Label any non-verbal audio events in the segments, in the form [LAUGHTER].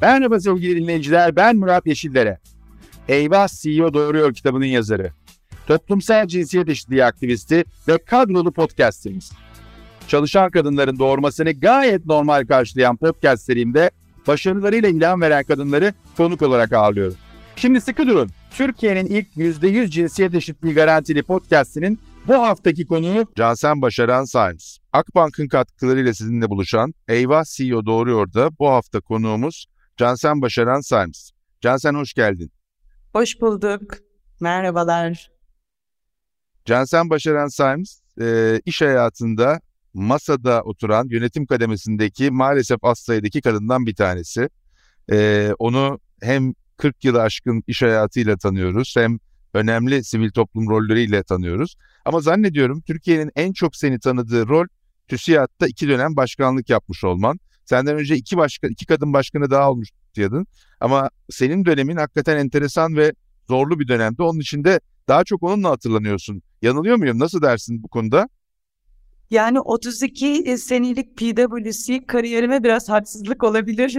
Merhaba sevgili dinleyiciler, ben Murat Yeşillere. Eyvah CEO Doğuruyor kitabının yazarı. Toplumsal cinsiyet eşitliği aktivisti ve kadrolu podcastimiz. Çalışan kadınların doğurmasını gayet normal karşılayan podcast serimde başarılarıyla ilan veren kadınları konuk olarak ağırlıyorum. Şimdi sıkı durun. Türkiye'nin ilk %100 cinsiyet eşitliği garantili podcastinin bu haftaki konuğu Cansen Başaran Science. Akbank'ın katkılarıyla sizinle buluşan Eyvah CEO Doğruyor da bu hafta konuğumuz Cansen Başaran Science. Cansen hoş geldin. Hoş bulduk. Merhabalar. Cansen Başaran Science e, iş hayatında masada oturan yönetim kademesindeki maalesef az sayıdaki kadından bir tanesi. E, onu hem 40 yılı aşkın iş hayatıyla tanıyoruz hem önemli sivil toplum rolleriyle tanıyoruz. Ama zannediyorum Türkiye'nin en çok seni tanıdığı rol TÜSİAD'da iki dönem başkanlık yapmış olman. Senden önce iki başkan, iki kadın başkanı daha olmuş diyordun. Ama senin dönemin hakikaten enteresan ve zorlu bir dönemde. Onun için de daha çok onunla hatırlanıyorsun. Yanılıyor muyum? Nasıl dersin bu konuda? Yani 32 senelik PwC kariyerime biraz haksızlık olabilir. [LAUGHS]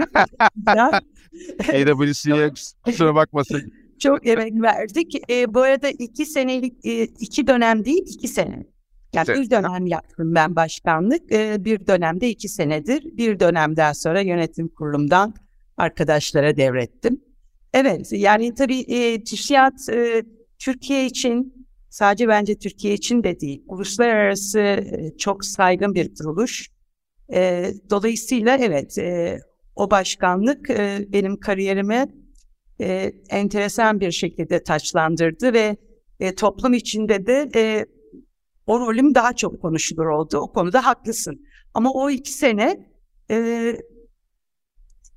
PwC'ye [LAUGHS] kusura bakmasın. Çok emek verdik. E, bu arada iki senelik, e, iki dönem değil, iki sene. Yani evet. bir dönem yaptım ben başkanlık. E, bir dönemde iki senedir. Bir dönemden sonra yönetim kurulumdan arkadaşlara devrettim. Evet, yani tabii e, e, Türkiye için sadece bence Türkiye için de değil, uluslararası e, çok saygın bir kuruluş. E, dolayısıyla evet, e, o başkanlık e, benim kariyerime e, enteresan bir şekilde taçlandırdı ve e, toplum içinde de e, o rolüm daha çok konuşulur oldu. O konuda haklısın. Ama o iki sene e,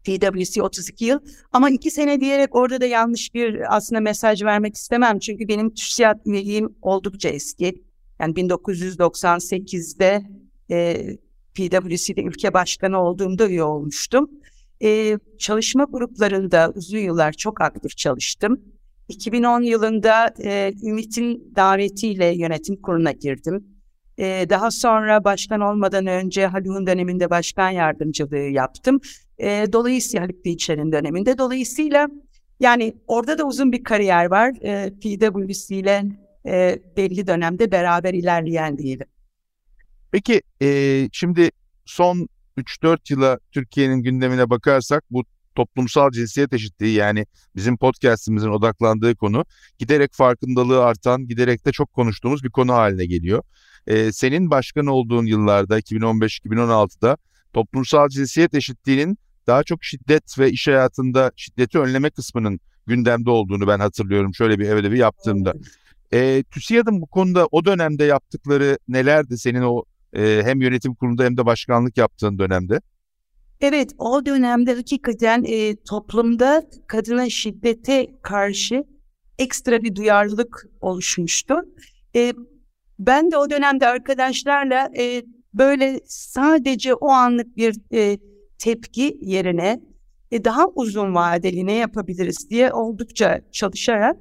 PwC 32 yıl ama iki sene diyerek orada da yanlış bir aslında mesaj vermek istemem. Çünkü benim TÜSİAD üyeliğim oldukça eski. Yani 1998'de e, PwC'de ülke başkanı olduğumda üye olmuştum. E, çalışma gruplarında uzun yıllar çok aktif çalıştım. 2010 yılında e, Ümit'in davetiyle yönetim kuruluna girdim. E, daha sonra başkan olmadan önce Haluk'un döneminde başkan yardımcılığı yaptım. E, dolayısıyla Haluk Dinçer'in döneminde. Dolayısıyla yani orada da uzun bir kariyer var. E, PwC ile e, belli dönemde beraber ilerleyen diyelim. Peki e, şimdi son 3-4 yıla Türkiye'nin gündemine bakarsak bu toplumsal cinsiyet eşitliği yani bizim podcastimizin odaklandığı konu giderek farkındalığı artan, giderek de çok konuştuğumuz bir konu haline geliyor. Ee, senin başkan olduğun yıllarda 2015-2016'da toplumsal cinsiyet eşitliğinin daha çok şiddet ve iş hayatında şiddeti önleme kısmının gündemde olduğunu ben hatırlıyorum şöyle bir bir yaptığımda. E, TÜSİAD'ın bu konuda o dönemde yaptıkları nelerdi senin o e, hem yönetim kurulunda hem de başkanlık yaptığın dönemde? Evet, o dönemde hakikaten e, toplumda kadına şiddete karşı ekstra bir duyarlılık oluşmuştu. E, ben de o dönemde arkadaşlarla e, böyle sadece o anlık bir e, tepki yerine e, daha uzun vadeli ne yapabiliriz diye oldukça çalışarak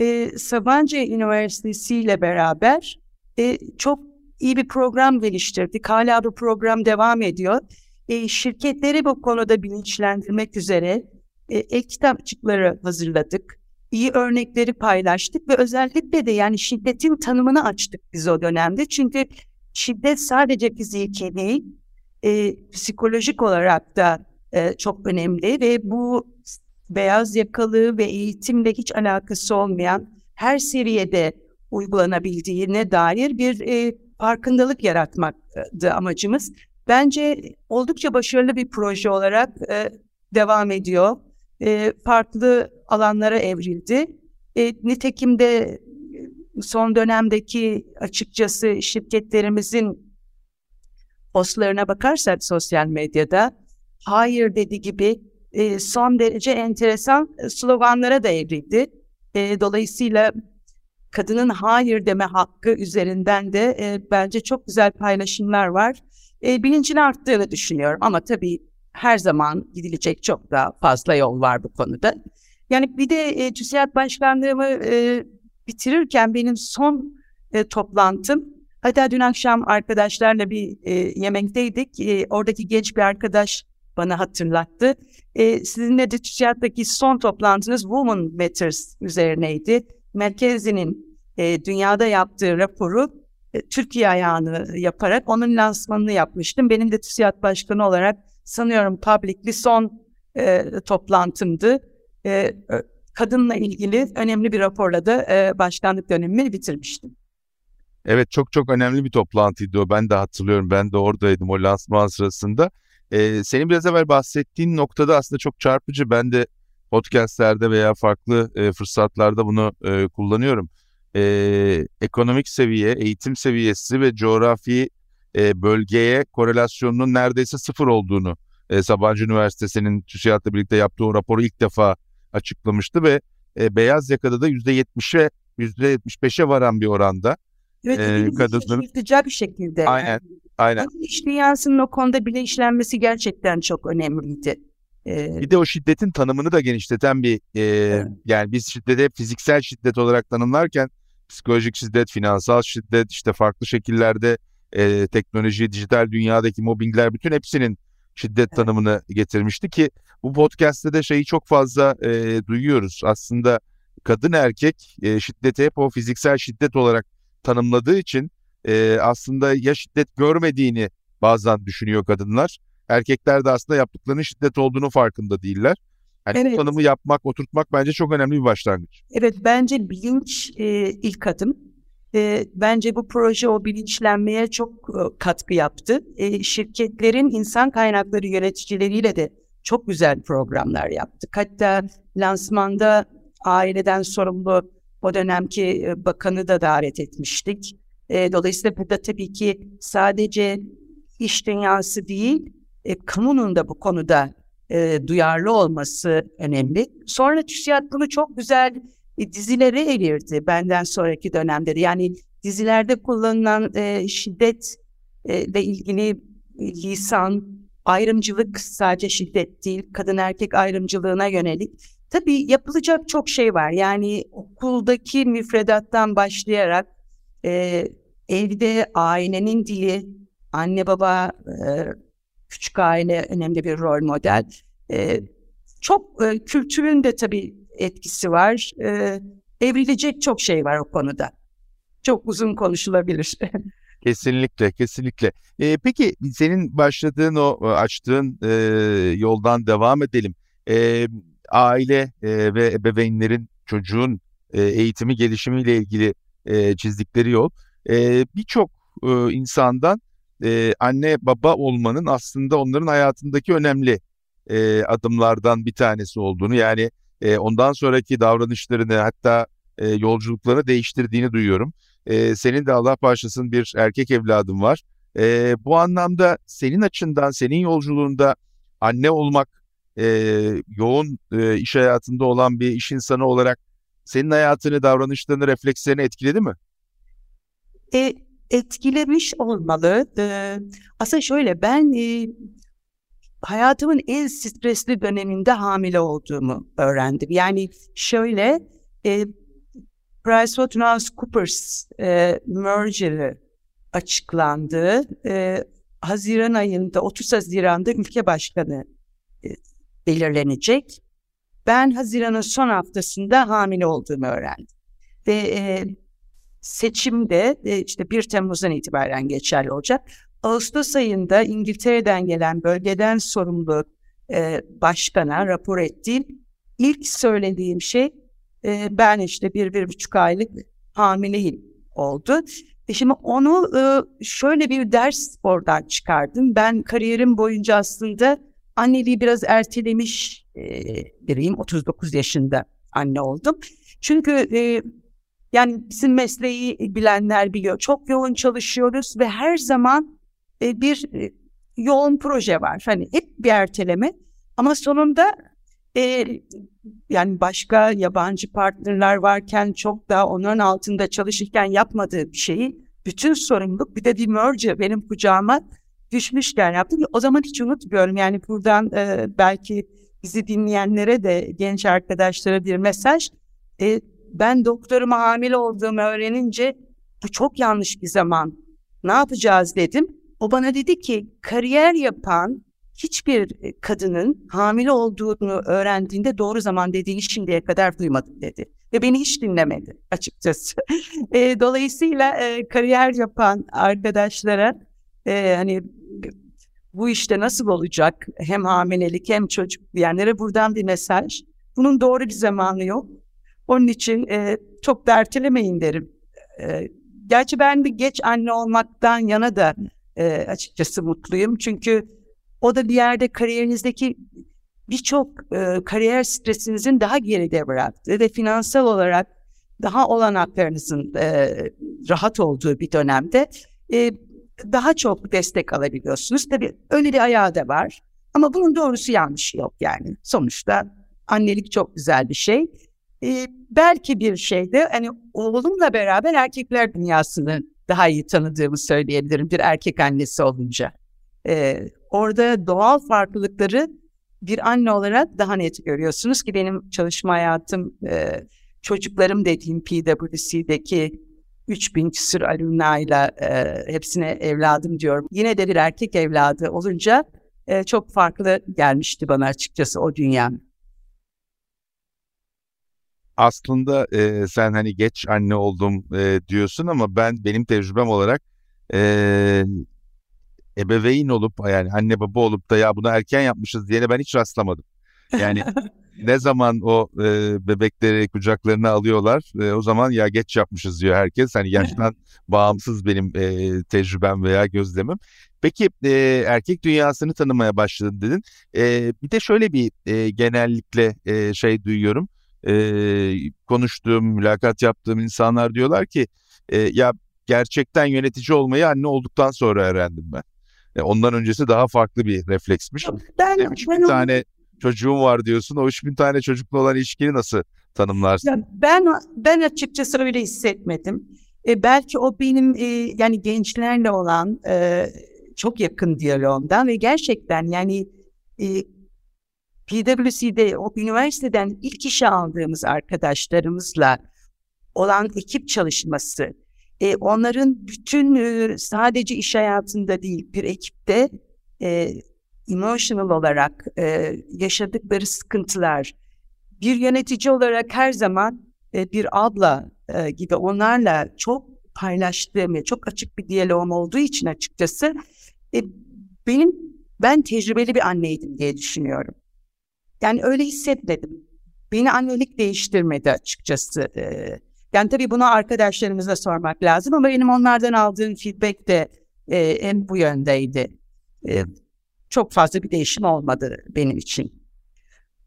e, Sabancı Üniversitesi ile beraber e, çok iyi bir program geliştirdik. Hala bu program devam ediyor. E, şirketleri bu konuda bilinçlendirmek üzere e, ek kitapçıkları hazırladık. İyi örnekleri paylaştık ve özellikle de yani şiddetin tanımını açtık biz o dönemde. Çünkü şiddet sadece fiziki değil, e, psikolojik olarak da e, çok önemli ve bu beyaz yakalı ve eğitimle hiç alakası olmayan her seviyede uygulanabildiğine dair bir e, farkındalık yaratmaktı amacımız. Bence oldukça başarılı bir proje olarak e, devam ediyor. E, farklı alanlara evrildi. E, nitekim de son dönemdeki açıkçası şirketlerimizin postlarına bakarsak sosyal medyada hayır dedi gibi e, son derece enteresan sloganlara da evrildi. E, dolayısıyla kadının hayır deme hakkı üzerinden de e, bence çok güzel paylaşımlar var. E, bilincin arttığını düşünüyorum ama tabii her zaman gidilecek çok daha fazla yol var bu konuda. Yani bir de e, TÜSİAD başkanlığımı e, bitirirken benim son e, toplantım, hatta dün akşam arkadaşlarla bir e, yemekteydik, e, oradaki genç bir arkadaş bana hatırlattı. E, sizinle de TÜSİAD'daki son toplantınız Women Matters üzerineydi. Merkezi'nin e, dünyada yaptığı raporu Türkiye ayağını yaparak onun lansmanını yapmıştım. Benim de TÜSİAD Başkanı olarak sanıyorum publicly son e, toplantımdı. E, kadınla ilgili önemli bir raporla da e, başkanlık dönemimi bitirmiştim. Evet çok çok önemli bir toplantıydı o. Ben de hatırlıyorum. Ben de oradaydım o lansman sırasında. Ee, senin biraz evvel bahsettiğin noktada aslında çok çarpıcı. Ben de podcastlerde veya farklı e, fırsatlarda bunu e, kullanıyorum. E, ekonomik seviye, eğitim seviyesi ve coğrafi e, bölgeye korelasyonunun neredeyse sıfır olduğunu e, Sabancı Üniversitesi'nin TÜSİAD'la birlikte yaptığı o raporu ilk defa açıklamıştı ve e, beyaz yakada da %70'e %75'e varan bir oranda Evet, e, kadınların şaşırtıcı bir şekilde. Aynen. Aynen. Kadın iş dünyasının o konuda bile işlenmesi gerçekten çok önemliydi. Ee, bir de o şiddetin tanımını da genişleten bir e, evet. yani biz şiddete fiziksel şiddet olarak tanımlarken psikolojik şiddet, finansal şiddet, işte farklı şekillerde e, teknoloji, dijital dünyadaki mobbingler bütün hepsinin şiddet evet. tanımını getirmişti ki bu podcast'te de şeyi çok fazla e, duyuyoruz. Aslında kadın erkek e, şiddeti hep o fiziksel şiddet olarak tanımladığı için e, aslında ya şiddet görmediğini bazen düşünüyor kadınlar. Erkekler de aslında yaptıklarının şiddet olduğunu farkında değiller. Yani evet. tanımı yapmak, oturtmak bence çok önemli bir başlangıç. Evet, bence bilinç e, ilk adım. E, bence bu proje o bilinçlenmeye çok e, katkı yaptı. E, şirketlerin insan kaynakları yöneticileriyle de çok güzel programlar yaptık. Hatta lansmanda aileden sorumlu o dönemki e, bakanı da davet etmiştik. E, dolayısıyla burada tabii ki sadece iş dünyası değil, e, kamunun da bu konuda e, duyarlı olması önemli. Sonra TÜSİAD bunu çok güzel e, dizilere evirdi benden sonraki dönemde de. Yani dizilerde kullanılan e, şiddet e, ilgili lisan, ayrımcılık sadece şiddet değil, kadın erkek ayrımcılığına yönelik. Tabii yapılacak çok şey var. Yani okuldaki müfredattan başlayarak e, evde ailenin dili, anne baba, e, küçük aile önemli bir rol model. E, çok e, kültürün de tabii etkisi var. E, evrilecek çok şey var o konuda. Çok uzun konuşulabilir. [LAUGHS] Kesinlikle, kesinlikle. Ee, peki senin başladığın o açtığın e, yoldan devam edelim. E, aile e, ve ebeveynlerin çocuğun e, eğitimi gelişimiyle ilgili e, çizdikleri yol e, birçok e, insandan e, anne baba olmanın aslında onların hayatındaki önemli e, adımlardan bir tanesi olduğunu yani e, ondan sonraki davranışlarını hatta e, yolculuklarını değiştirdiğini duyuyorum. E, senin de Allah bağışlasın bir erkek evladın var. E, bu anlamda senin açından, senin yolculuğunda anne olmak, e, yoğun e, iş hayatında olan bir iş insanı olarak senin hayatını, davranışlarını, reflekslerini etkiledi mi? E, etkilemiş olmalı. E, aslında şöyle ben e, hayatımın en stresli döneminde hamile olduğumu öğrendim. Yani şöyle e, PricewaterhouseCoopers e, merger'ı açıklandı. E, Haziran ayında 30 Haziran'da ülke başkanı e, belirlenecek. Ben Haziran'ın son haftasında hamile olduğumu öğrendim. Ve e, seçim de e, işte 1 Temmuz'dan itibaren geçerli olacak. Ağustos ayında İngiltere'den gelen bölgeden sorumlu e, başkana rapor ettiğim ilk söylediğim şey e, ben işte bir, bir buçuk aylık hamileyim oldu. E şimdi onu e, şöyle bir ders oradan çıkardım. Ben kariyerim boyunca aslında anneliği biraz ertelemiş e, biriyim. 39 yaşında anne oldum. Çünkü e, yani bizim mesleği bilenler biliyor. Çok yoğun çalışıyoruz ve her zaman e, bir e, yoğun proje var. Hani hep bir erteleme ama sonunda e, yani başka yabancı partnerler varken çok daha onların altında çalışırken yapmadığı bir şeyi bütün sorumluluk bir de bir merger benim kucağıma düşmüşken yaptım. O zaman hiç unutmuyorum yani buradan e, belki bizi dinleyenlere de genç arkadaşlara bir mesaj. E, ben doktoruma hamile olduğumu öğrenince bu çok yanlış bir zaman. Ne yapacağız dedim. O bana dedi ki kariyer yapan hiçbir kadının hamile olduğunu öğrendiğinde doğru zaman dediğini şimdiye kadar duymadım dedi. Ve beni hiç dinlemedi açıkçası. [LAUGHS] e, dolayısıyla e, kariyer yapan arkadaşlara e, hani bu işte nasıl olacak hem hamilelik hem çocuk diyenlere buradan bir mesaj. Bunun doğru bir zamanı yok. Onun için e, çok da derim. E, gerçi ben bir geç anne olmaktan yana da e, açıkçası mutluyum. Çünkü o da bir yerde kariyerinizdeki birçok e, kariyer stresinizin daha geride bıraktığı ve finansal olarak daha olanaklarınızın e, rahat olduğu bir dönemde e, daha çok destek alabiliyorsunuz. Tabii öyle bir ayağı da var. Ama bunun doğrusu yanlışı yok yani. Sonuçta annelik çok güzel bir şey. Ee, belki bir şeyde hani oğlumla beraber erkekler dünyasını daha iyi tanıdığımı söyleyebilirim bir erkek annesi olunca. Ee, orada doğal farklılıkları bir anne olarak daha net görüyorsunuz ki benim çalışma hayatım e, çocuklarım dediğim PwC'deki 3000 küsur alumnayla e, hepsine evladım diyorum. Yine de bir erkek evladı olunca e, çok farklı gelmişti bana açıkçası o dünya. Aslında e, sen hani geç anne oldum e, diyorsun ama ben benim tecrübem olarak e, ebeveyn olup yani anne baba olup da ya bunu erken yapmışız diyene ben hiç rastlamadım. Yani [LAUGHS] ne zaman o e, bebekleri kucaklarına alıyorlar e, o zaman ya geç yapmışız diyor herkes. Hani yaştan [LAUGHS] bağımsız benim e, tecrübem veya gözlemim. Peki e, erkek dünyasını tanımaya başladın dedin. E, bir de şöyle bir e, genellikle e, şey duyuyorum. E, konuştuğum, mülakat yaptığım insanlar diyorlar ki e, ya gerçekten yönetici olmayı anne olduktan sonra öğrendim ben. E, ondan öncesi daha farklı bir refleksmiş. Ben, Demiş ben tane çocuğum var diyorsun. O 3000 tane çocukla olan ilişkini nasıl tanımlarsın? Ya ben ben açıkçası öyle hissetmedim. E, belki o benim e, yani gençlerle olan e, çok yakın diyalogumdan ve gerçekten yani e, PwC'de o üniversiteden ilk işe aldığımız arkadaşlarımızla olan ekip çalışması, e, onların bütün e, sadece iş hayatında değil bir ekipte e, emotional olarak e, yaşadıkları sıkıntılar, bir yönetici olarak her zaman e, bir abla e, gibi onlarla çok paylaştığım ve çok açık bir diyalogum olduğu için açıkçası e, benim ben tecrübeli bir anneydim diye düşünüyorum. Yani öyle hissetmedim. Beni annelik değiştirmedi açıkçası. Yani tabii bunu arkadaşlarımıza sormak lazım ama benim onlardan aldığım feedback de e, en bu yöndeydi. Çok fazla bir değişim olmadı benim için.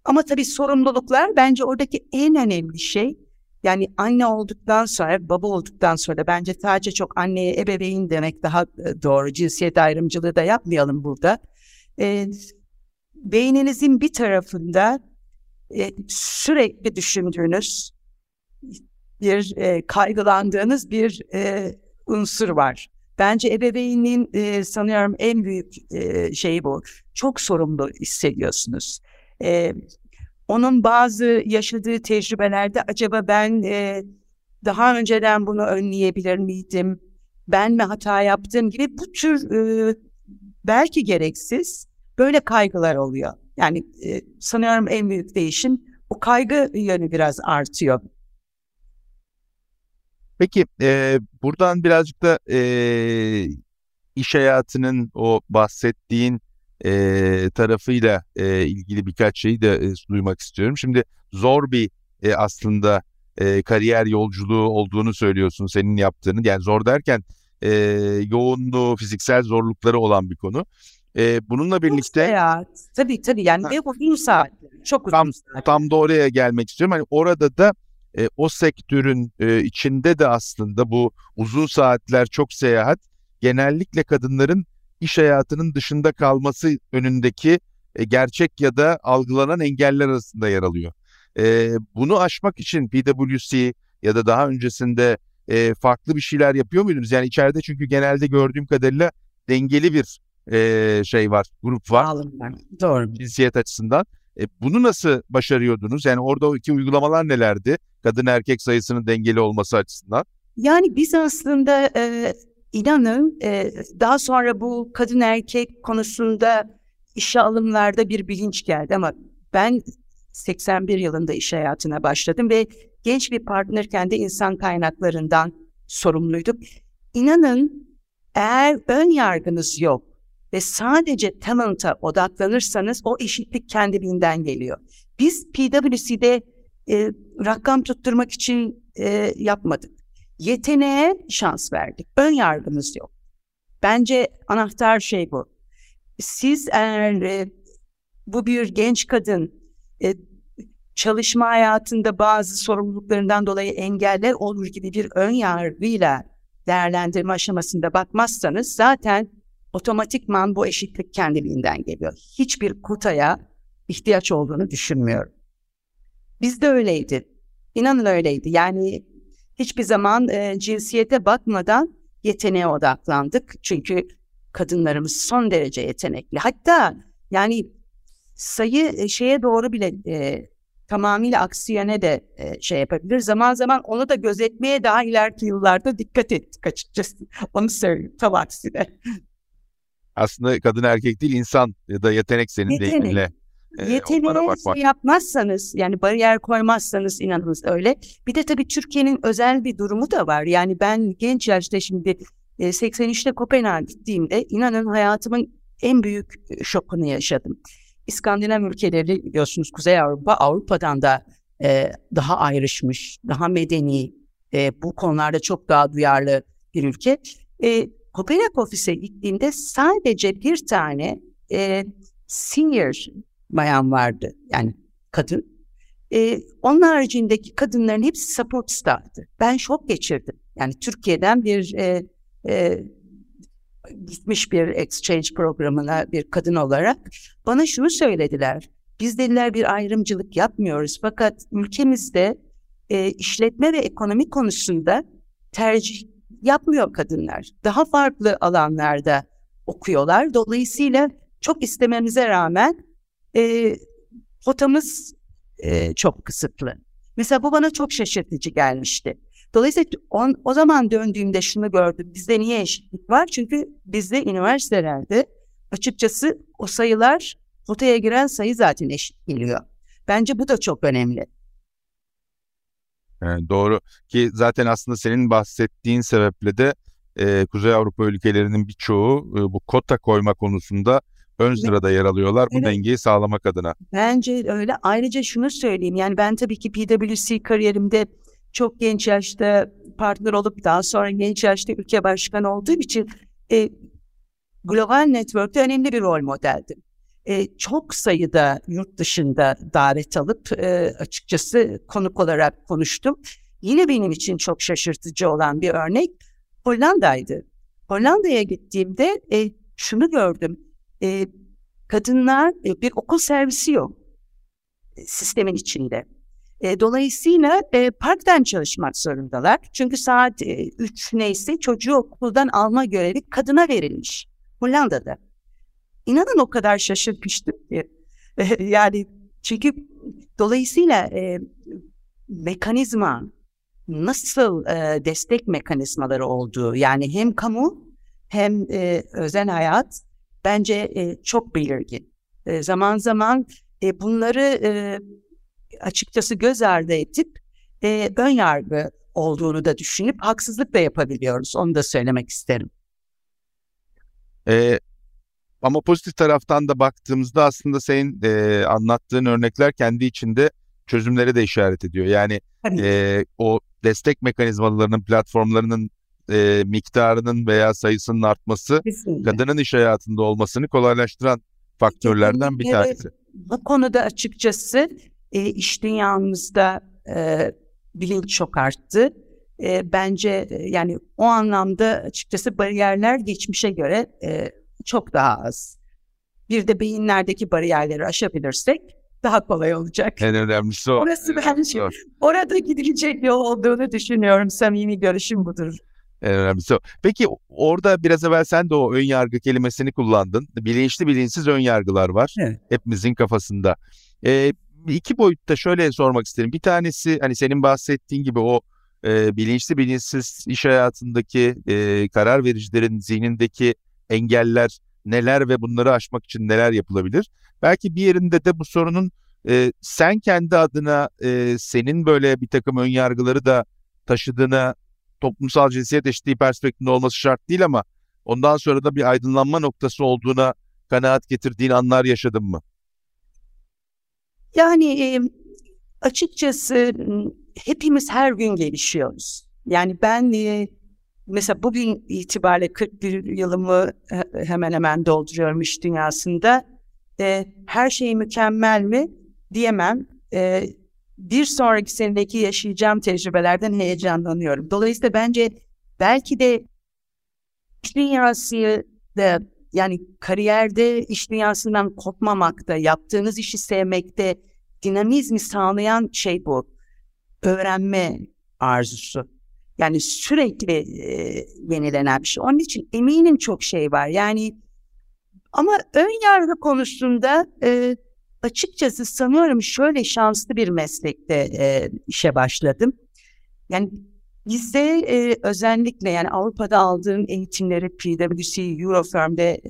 Ama tabii sorumluluklar bence oradaki en önemli şey yani anne olduktan sonra, baba olduktan sonra bence sadece çok anneye ebeveyn demek daha doğru. Cinsiyet ayrımcılığı da yapmayalım burada. E, beyninizin bir tarafında e, sürekli düşündüğünüz, bir e, kaygılandığınız bir e, unsur var. Bence ebeveynin e, sanıyorum en büyük e, şeyi bu. Çok sorumlu hissediyorsunuz. E, onun bazı yaşadığı tecrübelerde acaba ben e, daha önceden bunu önleyebilir miydim? Ben mi hata yaptım gibi bu tür e, belki gereksiz böyle kaygılar oluyor. Yani e, sanıyorum en büyük değişim o kaygı yönü biraz artıyor. Peki e, buradan birazcık da e, iş hayatının o bahsettiğin e, tarafıyla e, ilgili birkaç şeyi de e, duymak istiyorum. Şimdi zor bir e, aslında e, kariyer yolculuğu olduğunu söylüyorsun senin yaptığını. Yani zor derken e, yoğunluğu, fiziksel zorlukları olan bir konu. E, bununla birlikte... Ya, tabii tabii yani ve uzun saatler. Çok uzun tam, saatler. Tam da oraya gelmek istiyorum. Hani orada da e, o sektörün e, içinde de aslında bu uzun saatler çok seyahat genellikle kadınların iş hayatının dışında kalması önündeki e, gerçek ya da algılanan engeller arasında yer alıyor. E, bunu aşmak için PwC ya da daha öncesinde e, farklı bir şeyler yapıyor muydunuz? Yani içeride çünkü genelde gördüğüm kadarıyla dengeli bir e, şey var, grup var. Alımlar. Doğru. Cinsiyet açısından. E, bunu nasıl başarıyordunuz? Yani orada iki uygulamalar nelerdi? Kadın erkek sayısının dengeli olması açısından. Yani biz aslında e, inanın e, daha sonra bu kadın erkek konusunda işe alımlarda bir bilinç geldi ama ben 81 yılında iş hayatına başladım ve genç bir partnerken de insan kaynaklarından sorumluydum. İnanın eğer ön yargınız yok ve sadece talent'a odaklanırsanız o eşitlik kendiliğinden geliyor. Biz PwC'de e, rakam tutturmak için e, yapmadık. Yeteneğe şans verdik. Ön yargımız yok. Bence anahtar şey bu. Siz eğer e, bu bir genç kadın e, çalışma hayatında bazı sorumluluklarından dolayı engeller olur gibi bir ön yargıyla değerlendirme aşamasında bakmazsanız zaten otomatikman bu eşitlik kendiliğinden geliyor. Hiçbir kutaya ihtiyaç olduğunu düşünmüyorum. Bizde öyleydi. İnanın öyleydi. Yani hiçbir zaman e, cinsiyete bakmadan yeteneğe odaklandık. Çünkü kadınlarımız son derece yetenekli. Hatta yani sayı e, şeye doğru bile e, tamamıyla aksi de e, şey yapabilir. Zaman zaman onu da gözetmeye daha ileriki yıllarda dikkat ettik açıkçası. [LAUGHS] Onu söyleyeyim tam aksine. Aslında kadın erkek değil insan ya da yetenek senin yetenek. deyiminle. E, şey yapmazsanız yani bariyer koymazsanız inanınız öyle. Bir de tabii Türkiye'nin özel bir durumu da var. Yani ben genç yaşta şimdi 83'te Kopenhag'a gittiğimde inanın hayatımın en büyük şokunu yaşadım. İskandinav ülkeleri biliyorsunuz Kuzey Avrupa Avrupa'dan da e, daha ayrışmış, daha medeni, e, bu konularda çok daha duyarlı bir ülke. E, Kopenhag ofise gittiğimde sadece bir tane e, senior bayan vardı yani kadın. E, onun haricindeki kadınların hepsi support staff'tı. Ben şok geçirdim. Yani Türkiye'den bir e, e, gitmiş bir exchange programına bir kadın olarak bana şunu söylediler. Biz dediler bir ayrımcılık yapmıyoruz fakat ülkemizde e, işletme ve ekonomi konusunda tercih yapmıyor kadınlar. Daha farklı alanlarda okuyorlar. Dolayısıyla çok istememize rağmen e, potamız e, çok kısıtlı. Mesela bu bana çok şaşırtıcı gelmişti. Dolayısıyla on, o zaman döndüğümde şunu gördüm. Bizde niye eşitlik var? Çünkü bizde üniversitelerde açıkçası o sayılar potaya giren sayı zaten eşit geliyor. Bence bu da çok önemli. Yani doğru ki zaten aslında senin bahsettiğin sebeple de e, Kuzey Avrupa ülkelerinin birçoğu e, bu kota koyma konusunda ön sırada yer alıyorlar bu evet. dengeyi sağlamak adına. Bence öyle. Ayrıca şunu söyleyeyim yani ben tabii ki PwC kariyerimde çok genç yaşta partner olup daha sonra genç yaşta ülke başkanı olduğum için e, Global Network'te önemli bir rol modeldim. E, çok sayıda yurt dışında davet alıp e, açıkçası konuk olarak konuştum. Yine benim için çok şaşırtıcı olan bir örnek Hollanda'ydı. Hollanda'ya gittiğimde e, şunu gördüm. E, kadınlar e, bir okul servisi yok e, sistemin içinde. E, dolayısıyla e, parktan çalışmak zorundalar. Çünkü saat e, 3 neyse çocuğu okuldan alma görevi kadına verilmiş. Hollanda'da. İnanın o kadar şaşırmıştım ki. [LAUGHS] Yani çünkü dolayısıyla e, mekanizma nasıl e, destek mekanizmaları olduğu yani hem kamu hem e, özel hayat bence e, çok belirgin. E, zaman zaman e, bunları e, açıkçası göz ardı edip e, ön yargı olduğunu da düşünüp haksızlık da yapabiliyoruz. Onu da söylemek isterim. E, ama pozitif taraftan da baktığımızda aslında senin e, anlattığın örnekler kendi içinde çözümleri de işaret ediyor. Yani e, o destek mekanizmalarının, platformlarının e, miktarının veya sayısının artması Kesinlikle. kadının iş hayatında olmasını kolaylaştıran faktörlerden bir tanesi. Bu konuda açıkçası e, iş dünyamızda e, bilinç çok arttı. E, bence e, yani o anlamda açıkçası bariyerler geçmişe göre e, çok daha az. Bir de beyinlerdeki bariyerleri aşabilirsek daha kolay olacak. En önemlisi o. Orası bence [LAUGHS] orada gidilecek yol olduğunu düşünüyorum. Samimi görüşüm budur. En önemlisi o. Peki orada biraz evvel sen de o ön yargı kelimesini kullandın. Bilinçli bilinçsiz ön yargılar var evet. hepimizin kafasında. Ee, iki boyutta şöyle sormak isterim. Bir tanesi hani senin bahsettiğin gibi o e, bilinçli bilinçsiz iş hayatındaki e, karar vericilerin zihnindeki engeller neler ve bunları aşmak için neler yapılabilir? Belki bir yerinde de bu sorunun e, sen kendi adına e, senin böyle bir takım ön yargıları da taşıdığına toplumsal cinsiyet eşitliği perspektifinde olması şart değil ama ondan sonra da bir aydınlanma noktası olduğuna kanaat getirdiğin anlar yaşadın mı? Yani açıkçası hepimiz her gün gelişiyoruz. Yani ben mesela bugün itibariyle 41 yılımı hemen hemen dolduruyorum iş dünyasında. E, her şey mükemmel mi diyemem. E, bir sonraki senedeki yaşayacağım tecrübelerden heyecanlanıyorum. Dolayısıyla bence belki de iş dünyası da yani kariyerde iş dünyasından kopmamakta, yaptığınız işi sevmekte dinamizmi sağlayan şey bu. Öğrenme arzusu. Yani sürekli e, yenilenen bir şey. Onun için eminim çok şey var. Yani ama ön yargı konusunda e, açıkçası sanıyorum şöyle şanslı bir meslekte e, işe başladım. Yani bizde e, özellikle yani Avrupa'da aldığım eğitimleri PwC, Eurofirm'de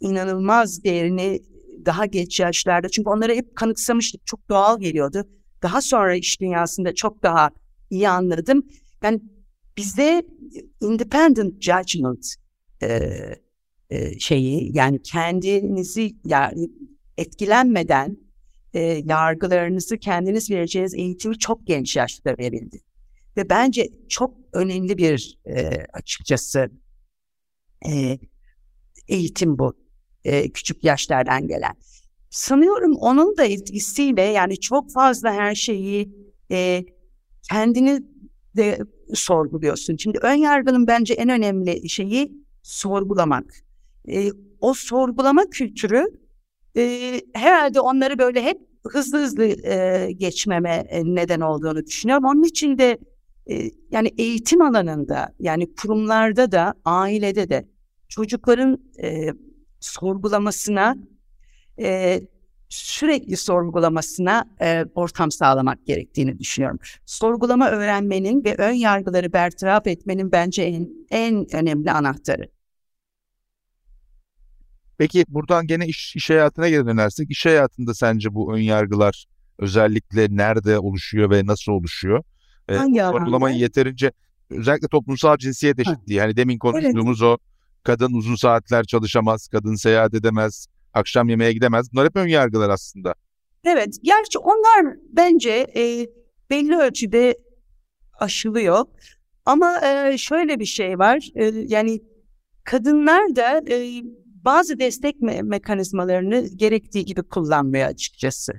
inanılmaz değerini daha geç yaşlarda çünkü onları hep kanıksamıştık. Çok doğal geliyordu. Daha sonra iş dünyasında çok daha iyi anladım. Yani bizde independent judgment e, e, şeyi yani kendinizi yani etkilenmeden e, yargılarınızı kendiniz vereceğiniz eğitimi çok genç yaşta verildi. Ve bence çok önemli bir e, açıkçası e, eğitim bu e, küçük yaşlardan gelen. Sanıyorum onun da etkisiyle yani çok fazla her şeyi e, kendini de sorguluyorsun. Şimdi ön yargının bence en önemli şeyi sorgulamak. E, o sorgulama kültürü e, herhalde onları böyle hep hızlı hızlı e, geçmeme neden olduğunu düşünüyorum. Onun için de e, yani eğitim alanında yani kurumlarda da ailede de çocukların e, sorgulamasına e, sürekli sorgulamasına e, ortam sağlamak gerektiğini düşünüyorum. Sorgulama öğrenmenin ve ön yargıları bertaraf etmenin bence en, en önemli anahtarı. Peki buradan gene iş, iş hayatına geri dönersek, iş hayatında sence bu ön yargılar özellikle nerede oluşuyor ve nasıl oluşuyor? Ee, Hangi sorgulamayı yeterince özellikle toplumsal cinsiyet eşitliği yani demin konuştuğumuz evet. o kadın uzun saatler çalışamaz, kadın seyahat edemez, akşam yemeğe gidemez. Bunlar hep ön aslında. Evet, gerçi onlar bence e, belli ölçüde aşılıyor. Ama e, şöyle bir şey var, e, yani kadınlar da e, bazı destek me- mekanizmalarını gerektiği gibi kullanmıyor açıkçası.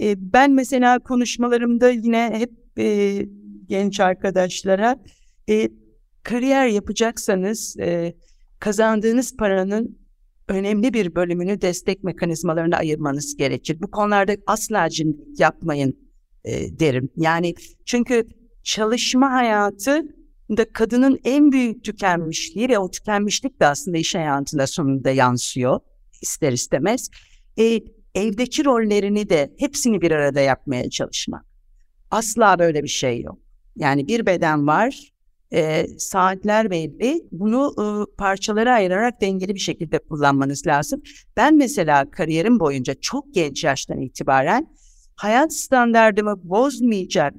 E, ben mesela konuşmalarımda yine hep e, genç arkadaşlara e, kariyer yapacaksanız e, kazandığınız paranın önemli bir bölümünü destek mekanizmalarına ayırmanız gerekir. Bu konularda asla cimrilik yapmayın e, derim. Yani çünkü çalışma hayatı da kadının en büyük tükenmişliği ve o tükenmişlik de aslında iş hayatında sonunda yansıyor ister istemez. E, evdeki rollerini de hepsini bir arada yapmaya çalışmak. Asla böyle bir şey yok. Yani bir beden var, e, saatler belli. Bunu e, parçalara ayırarak dengeli bir şekilde kullanmanız lazım. Ben mesela kariyerim boyunca çok genç yaştan itibaren hayat standartımı bozmayacak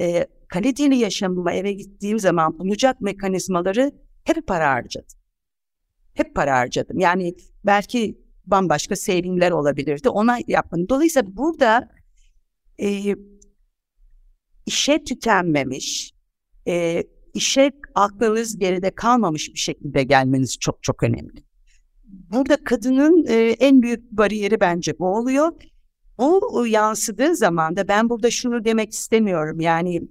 e, kaliteli yaşamıma eve gittiğim zaman bulacak mekanizmaları hep para harcadım. Hep para harcadım. Yani belki bambaşka sevimler olabilirdi. Ona yapmadım. Dolayısıyla burada e, işe tükenmemiş, e, işe aklınız geride kalmamış bir şekilde gelmeniz çok çok önemli. Burada kadının e, en büyük bariyeri bence bu oluyor. O yansıdığı zaman da ben burada şunu demek istemiyorum. Yani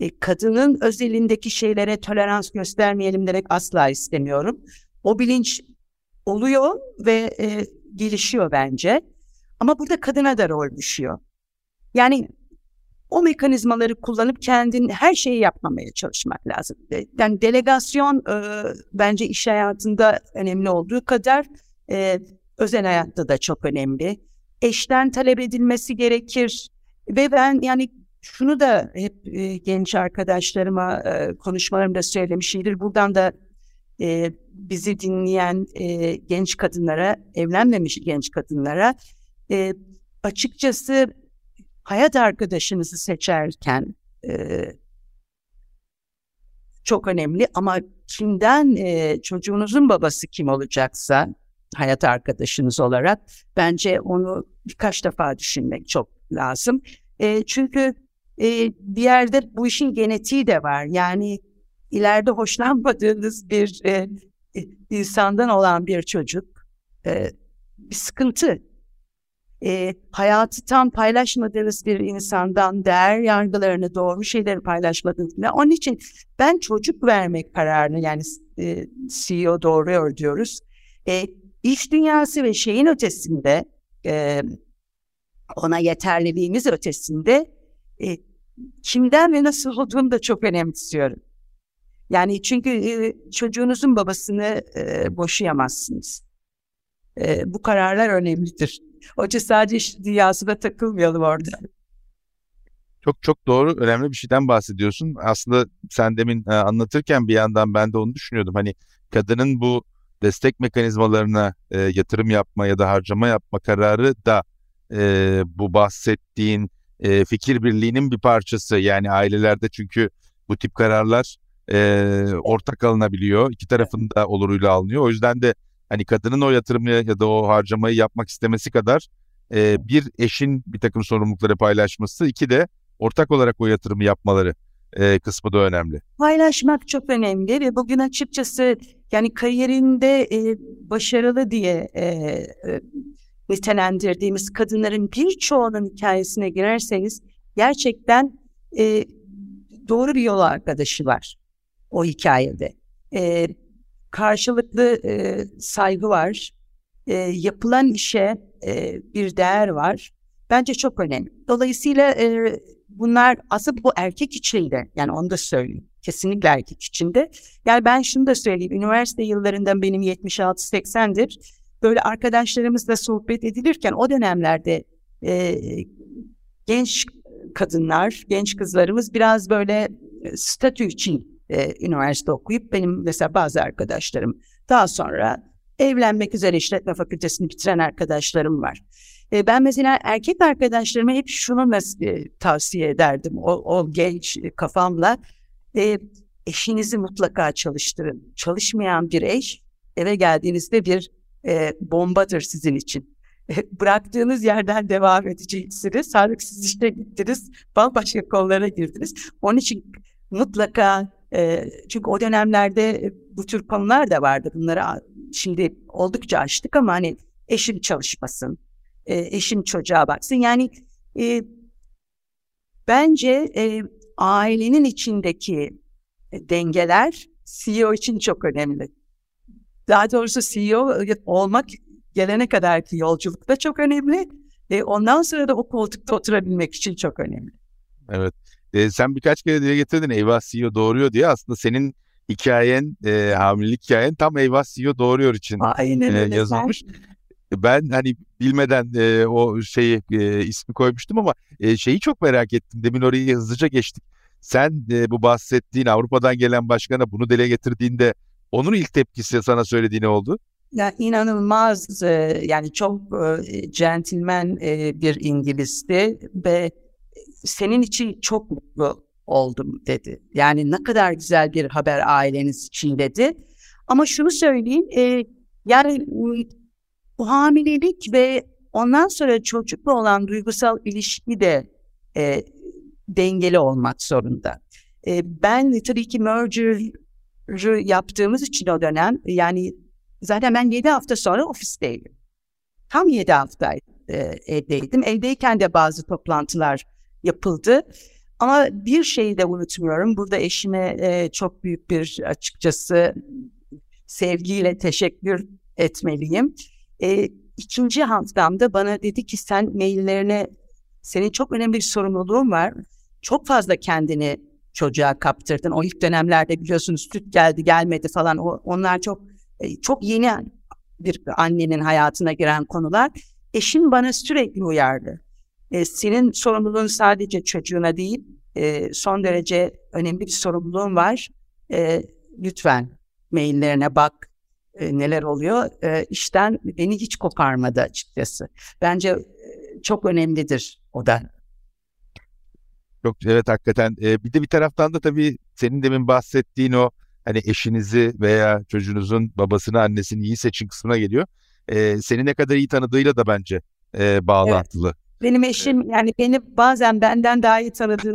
e, kadının özelindeki şeylere tolerans göstermeyelim demek asla istemiyorum. O bilinç oluyor ve e, gelişiyor bence. Ama burada kadına da rol düşüyor. Yani o mekanizmaları kullanıp kendin her şeyi yapmamaya çalışmak lazım. Yani delegasyon e, bence iş hayatında önemli olduğu kadar e, özel hayatta da çok önemli. Eşten talep edilmesi gerekir ve ben yani şunu da hep e, genç arkadaşlarıma e, konuşmalarımda söylemişimdir. Buradan da e, bizi dinleyen e, genç kadınlara, evlenmemiş genç kadınlara e, açıkçası hayat arkadaşınızı seçerken e, çok önemli ama kimden e, çocuğunuzun babası kim olacaksa hayat arkadaşınız olarak bence onu birkaç defa düşünmek çok lazım. E, çünkü e, bir yerde bu işin genetiği de var. Yani ileride hoşlanmadığınız bir e, insandan olan bir çocuk e, bir sıkıntı. E, hayatı tam paylaşmadığınız bir insandan değer yargılarını, doğru şeyleri paylaşmadığınız. Onun için ben çocuk vermek kararını yani e, CEO doğruyor diyoruz. E, iş dünyası ve şeyin ötesinde e, ona yeterliliğimiz ötesinde e, kimden ve nasıl olduğunu da çok önemsiyorum. Yani çünkü e, çocuğunuzun babasını e, boşayamazsınız. E, bu kararlar önemlidir. Hoca sadece iş dünyasına takılmayalım orada. Çok çok doğru, önemli bir şeyden bahsediyorsun. Aslında sen demin e, anlatırken bir yandan ben de onu düşünüyordum. Hani kadının bu destek mekanizmalarına e, yatırım yapma ya da harcama yapma kararı da e, bu bahsettiğin e, fikir birliğinin bir parçası. Yani ailelerde çünkü bu tip kararlar e, ortak alınabiliyor. İki tarafın da oluruyla alınıyor. O yüzden de hani kadının o yatırımı ya da o harcamayı yapmak istemesi kadar e, bir eşin bir takım sorumlulukları paylaşması, iki de ortak olarak o yatırımı yapmaları e, kısmı da önemli. Paylaşmak çok önemli ve bugün açıkçası yani kariyerinde e, başarılı diye e, e, nitelendirdiğimiz kadınların birçoğunun hikayesine girerseniz gerçekten e, doğru bir yol arkadaşı var o hikayede. E, karşılıklı e, saygı var. E, yapılan işe e, bir değer var. Bence çok önemli. Dolayısıyla e, bunlar aslında bu erkek içinde yani onu da söyleyeyim. Kesinlikle erkek içinde. Yani ben şunu da söyleyeyim. Üniversite yıllarından benim 76-80'dir. Böyle arkadaşlarımızla sohbet edilirken o dönemlerde e, genç kadınlar, genç kızlarımız biraz böyle statü için e, üniversite okuyup benim mesela bazı arkadaşlarım daha sonra evlenmek üzere işletme fakültesini bitiren arkadaşlarım var. E, ben mesela erkek arkadaşlarıma hep şunu e, tavsiye ederdim o, o genç kafamla. E, eşinizi mutlaka çalıştırın. Çalışmayan bir eş eve geldiğinizde bir e, bombadır sizin için. E, bıraktığınız yerden devam edeceksiniz. Sağlıksız işte gittiniz, bambaşka kollara girdiniz. Onun için mutlaka e, çünkü o dönemlerde bu tür konular da vardı. Bunları şimdi oldukça açtık ama hani eşin çalışmasın, e, eşin çocuğa baksın. Yani e, bence e, ailenin içindeki dengeler CEO için çok önemli. Daha doğrusu CEO olmak gelene kadarki yolculukta çok önemli. E, ondan sonra da o koltukta oturabilmek için çok önemli. Evet. E, sen birkaç kere dile getirdin eyvah CEO doğuruyor diye. Aslında senin hikayen, e, hamilelik hikayen tam eyvah CEO doğuruyor için Aynen e, yazılmış. Ben hani bilmeden e, o şeyi e, ismi koymuştum ama e, şeyi çok merak ettim. Demin orayı hızlıca geçtik. Sen e, bu bahsettiğin Avrupa'dan gelen başkana bunu dile getirdiğinde onun ilk tepkisi sana söylediği ne oldu? Ya inanılmaz e, yani çok e, centilmen e, bir İngilizdi ve senin için çok mutlu oldum dedi. Yani ne kadar güzel bir haber aileniz için dedi. Ama şunu söyleyeyim, e, yani bu hamilelik ve ondan sonra çocukla olan duygusal ilişki de e, dengeli olmak zorunda. E, ben tabii ki merger'ı yaptığımız için o dönem yani zaten ben 7 hafta sonra ofisteydim. Tam 7 hafta e, evdeydim. Evdeyken de bazı toplantılar yapıldı. Ama bir şeyi de unutmuyorum. Burada eşime e, çok büyük bir açıkçası sevgiyle teşekkür etmeliyim. E, ikinci haftamda bana dedi ki sen maillerine senin çok önemli bir sorumluluğun var. Çok fazla kendini çocuğa kaptırdın. O ilk dönemlerde biliyorsunuz süt geldi gelmedi falan. O, onlar çok e, çok yeni bir annenin hayatına giren konular. Eşim bana sürekli uyardı. E, senin sorumluluğun sadece çocuğuna değil, e, son derece önemli bir sorumluluğun var. E, lütfen maillerine bak e, neler oluyor. E, işten beni hiç koparmadı açıkçası. Bence e, çok önemlidir o da. Çok evet hakikaten. Ee, bir de bir taraftan da tabii senin demin bahsettiğin o hani eşinizi veya çocuğunuzun babasını annesini iyi seçin kısmına geliyor. Ee, seni ne kadar iyi tanıdığıyla da bence e, bağlantılı. Evet. Benim eşim yani beni bazen benden daha iyi tanıdığı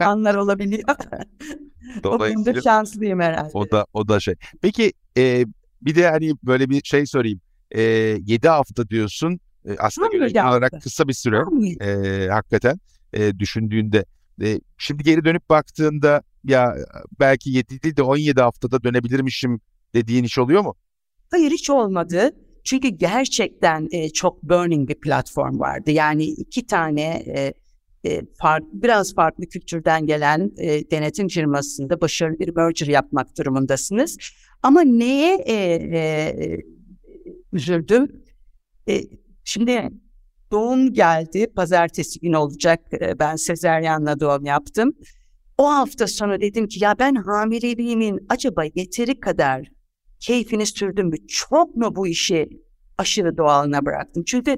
[LAUGHS] anlar olabiliyor. [LAUGHS] Dolayısıyla o şanslıyım herhalde. O da o da şey. Peki e, bir de hani böyle bir şey sorayım. E, 7 hafta diyorsun. E, aslında olarak kısa bir süre. E, hakikaten e, düşündüğünde. E, şimdi geri dönüp baktığında ya belki 7 değil de 17 haftada dönebilirmişim dediğin iş oluyor mu? Hayır hiç olmadı. Çünkü gerçekten e, çok burning bir platform vardı. Yani iki tane e, e, fark, biraz farklı kültürden gelen e, denetim firmasında başarılı bir merger yapmak durumundasınız. Ama neye e, e, üzüldüm? E, şimdi doğum geldi. Pazartesi gün olacak. E, ben sezeryanla doğum yaptım. O hafta sonu dedim ki ya ben hamileliğimin acaba yeteri kadar keyfini sürdüm mü? Çok mu bu işi aşırı doğalına bıraktım? Çünkü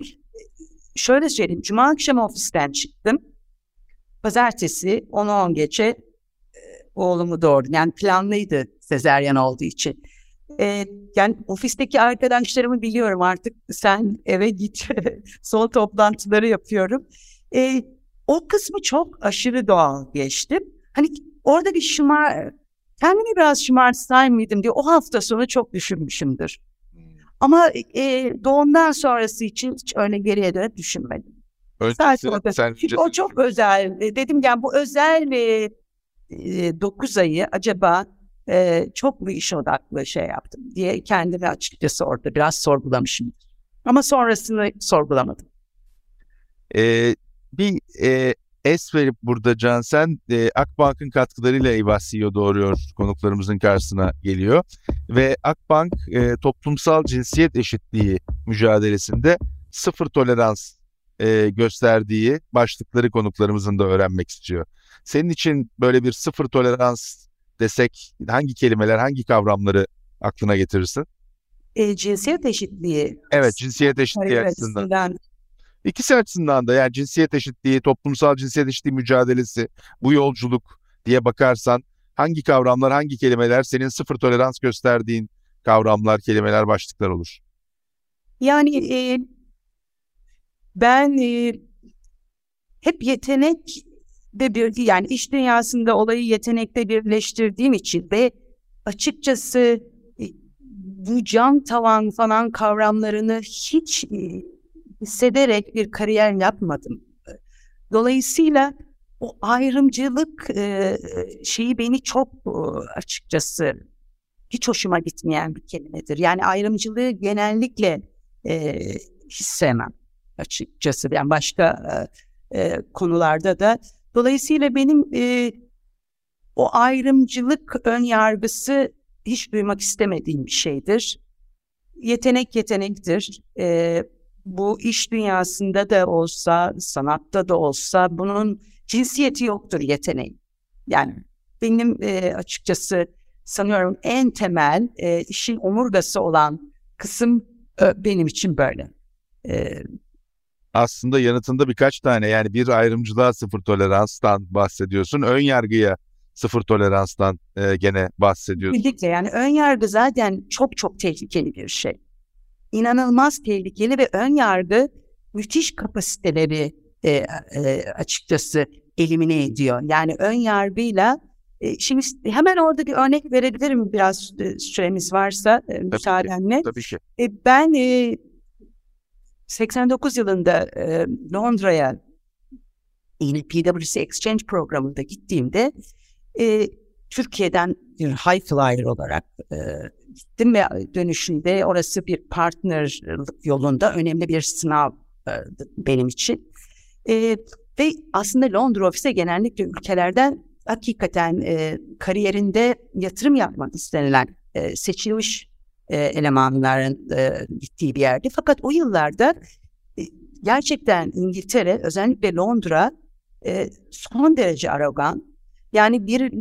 şöyle söyleyeyim. Cuma akşam ofisten çıktım. Pazartesi 10-10 geçe e, oğlumu doğurdum. Yani planlıydı sezeryan olduğu için. E, yani ofisteki arkadaşlarımı biliyorum artık sen eve git [LAUGHS] son toplantıları yapıyorum. E, o kısmı çok aşırı doğal geçti. Hani orada bir şımar, kendimi biraz şımartsay mıydım diye o hafta sonu çok düşünmüşümdür. Hmm. Ama e, doğumdan sonrası için hiç öyle geriye dönüp düşünmedim. Öncesi, sen Çünkü o çok özel. E, dedim yani bu özel e, e, 9 ayı acaba e, çok mu iş odaklı şey yaptım diye kendimi açıkçası orada biraz sorgulamışım. Ama sonrasını sorgulamadım. Ee, bir e, es verip burada Cansen e, Akbank'ın katkılarıyla Eyvah CEO doğuruyor konuklarımızın karşısına geliyor. Ve Akbank e, toplumsal cinsiyet eşitliği mücadelesinde sıfır tolerans e, gösterdiği başlıkları konuklarımızın da öğrenmek istiyor. Senin için böyle bir sıfır tolerans desek hangi kelimeler, hangi kavramları aklına getirirsin? E, cinsiyet eşitliği. Evet, cinsiyet eşitliği açısından. açısından. İkisi açısından da yani cinsiyet eşitliği, toplumsal cinsiyet eşitliği mücadelesi, bu yolculuk diye bakarsan hangi kavramlar, hangi kelimeler senin sıfır tolerans gösterdiğin kavramlar, kelimeler, başlıklar olur? Yani e, ben e, hep yetenek de bir yani iş dünyasında olayı yetenekle birleştirdiğim için ve açıkçası e, bu cam tavan falan kavramlarını hiç e, hissederek bir kariyer yapmadım. Dolayısıyla o ayrımcılık e, şeyi beni çok e, açıkçası hiç hoşuma gitmeyen bir kelimedir. Yani ayrımcılığı genellikle e, hiç sevmem açıkçası. Yani başka e, konularda da. Dolayısıyla benim o ayrımcılık ön yargısı hiç duymak istemediğim bir şeydir. Yetenek yetenektir. Bu iş dünyasında da olsa, sanatta da olsa bunun cinsiyeti yoktur yeteneğin. Yani benim e, açıkçası sanıyorum en temel e, işin omurgası olan kısım e, benim için böyle. E, aslında yanıtında birkaç tane yani bir ayrımcılığa sıfır toleranstan bahsediyorsun. Ön yargıya sıfır toleranstan e, gene bahsediyorsun. Kesinlikle yani ön yargı zaten çok çok tehlikeli bir şey. İnanılmaz tehlikeli ve ön yargı müthiş kapasiteleri e, e, açıkçası elimine ediyor. Yani ön yargıyla e, şimdi hemen orada bir örnek verebilirim biraz e, süremiz varsa e, müsaadenle. Tabii ki. E, ben e, 89 yılında e, Londra'ya yine PwC Exchange programında gittiğimde e, Türkiye'den bir high flyer olarak e, gittim ve dönüşünde orası bir partnerlik yolunda önemli bir sınav e, benim için. E, ve aslında Londra ofise genellikle ülkelerden hakikaten e, kariyerinde yatırım yapmak istenilen e, seçilmiş e, elemanların e, gittiği bir yerdi. Fakat o yıllarda e, gerçekten İngiltere, özellikle Londra e, son derece arogan. Yani bir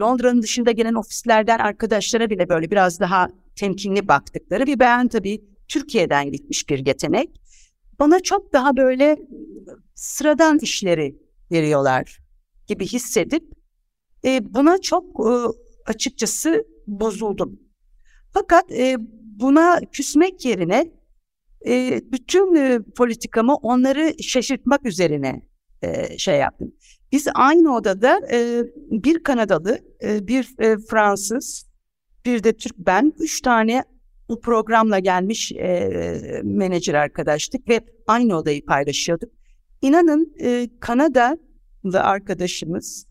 Londra'nın dışında gelen ofislerden arkadaşlara bile böyle biraz daha temkinli baktıkları bir ben tabii Türkiye'den gitmiş bir yetenek. Bana çok daha böyle sıradan işleri veriyorlar gibi hissedip e, buna çok e, açıkçası bozuldum. Fakat e, buna küsmek yerine e, bütün e, politikamı onları şaşırtmak üzerine e, şey yaptım. Biz aynı odada e, bir Kanadalı, e, bir e, Fransız, bir de Türk ben, üç tane bu programla gelmiş e, menajer arkadaştık ve aynı odayı paylaşıyorduk. İnanın e, Kanadalı arkadaşımız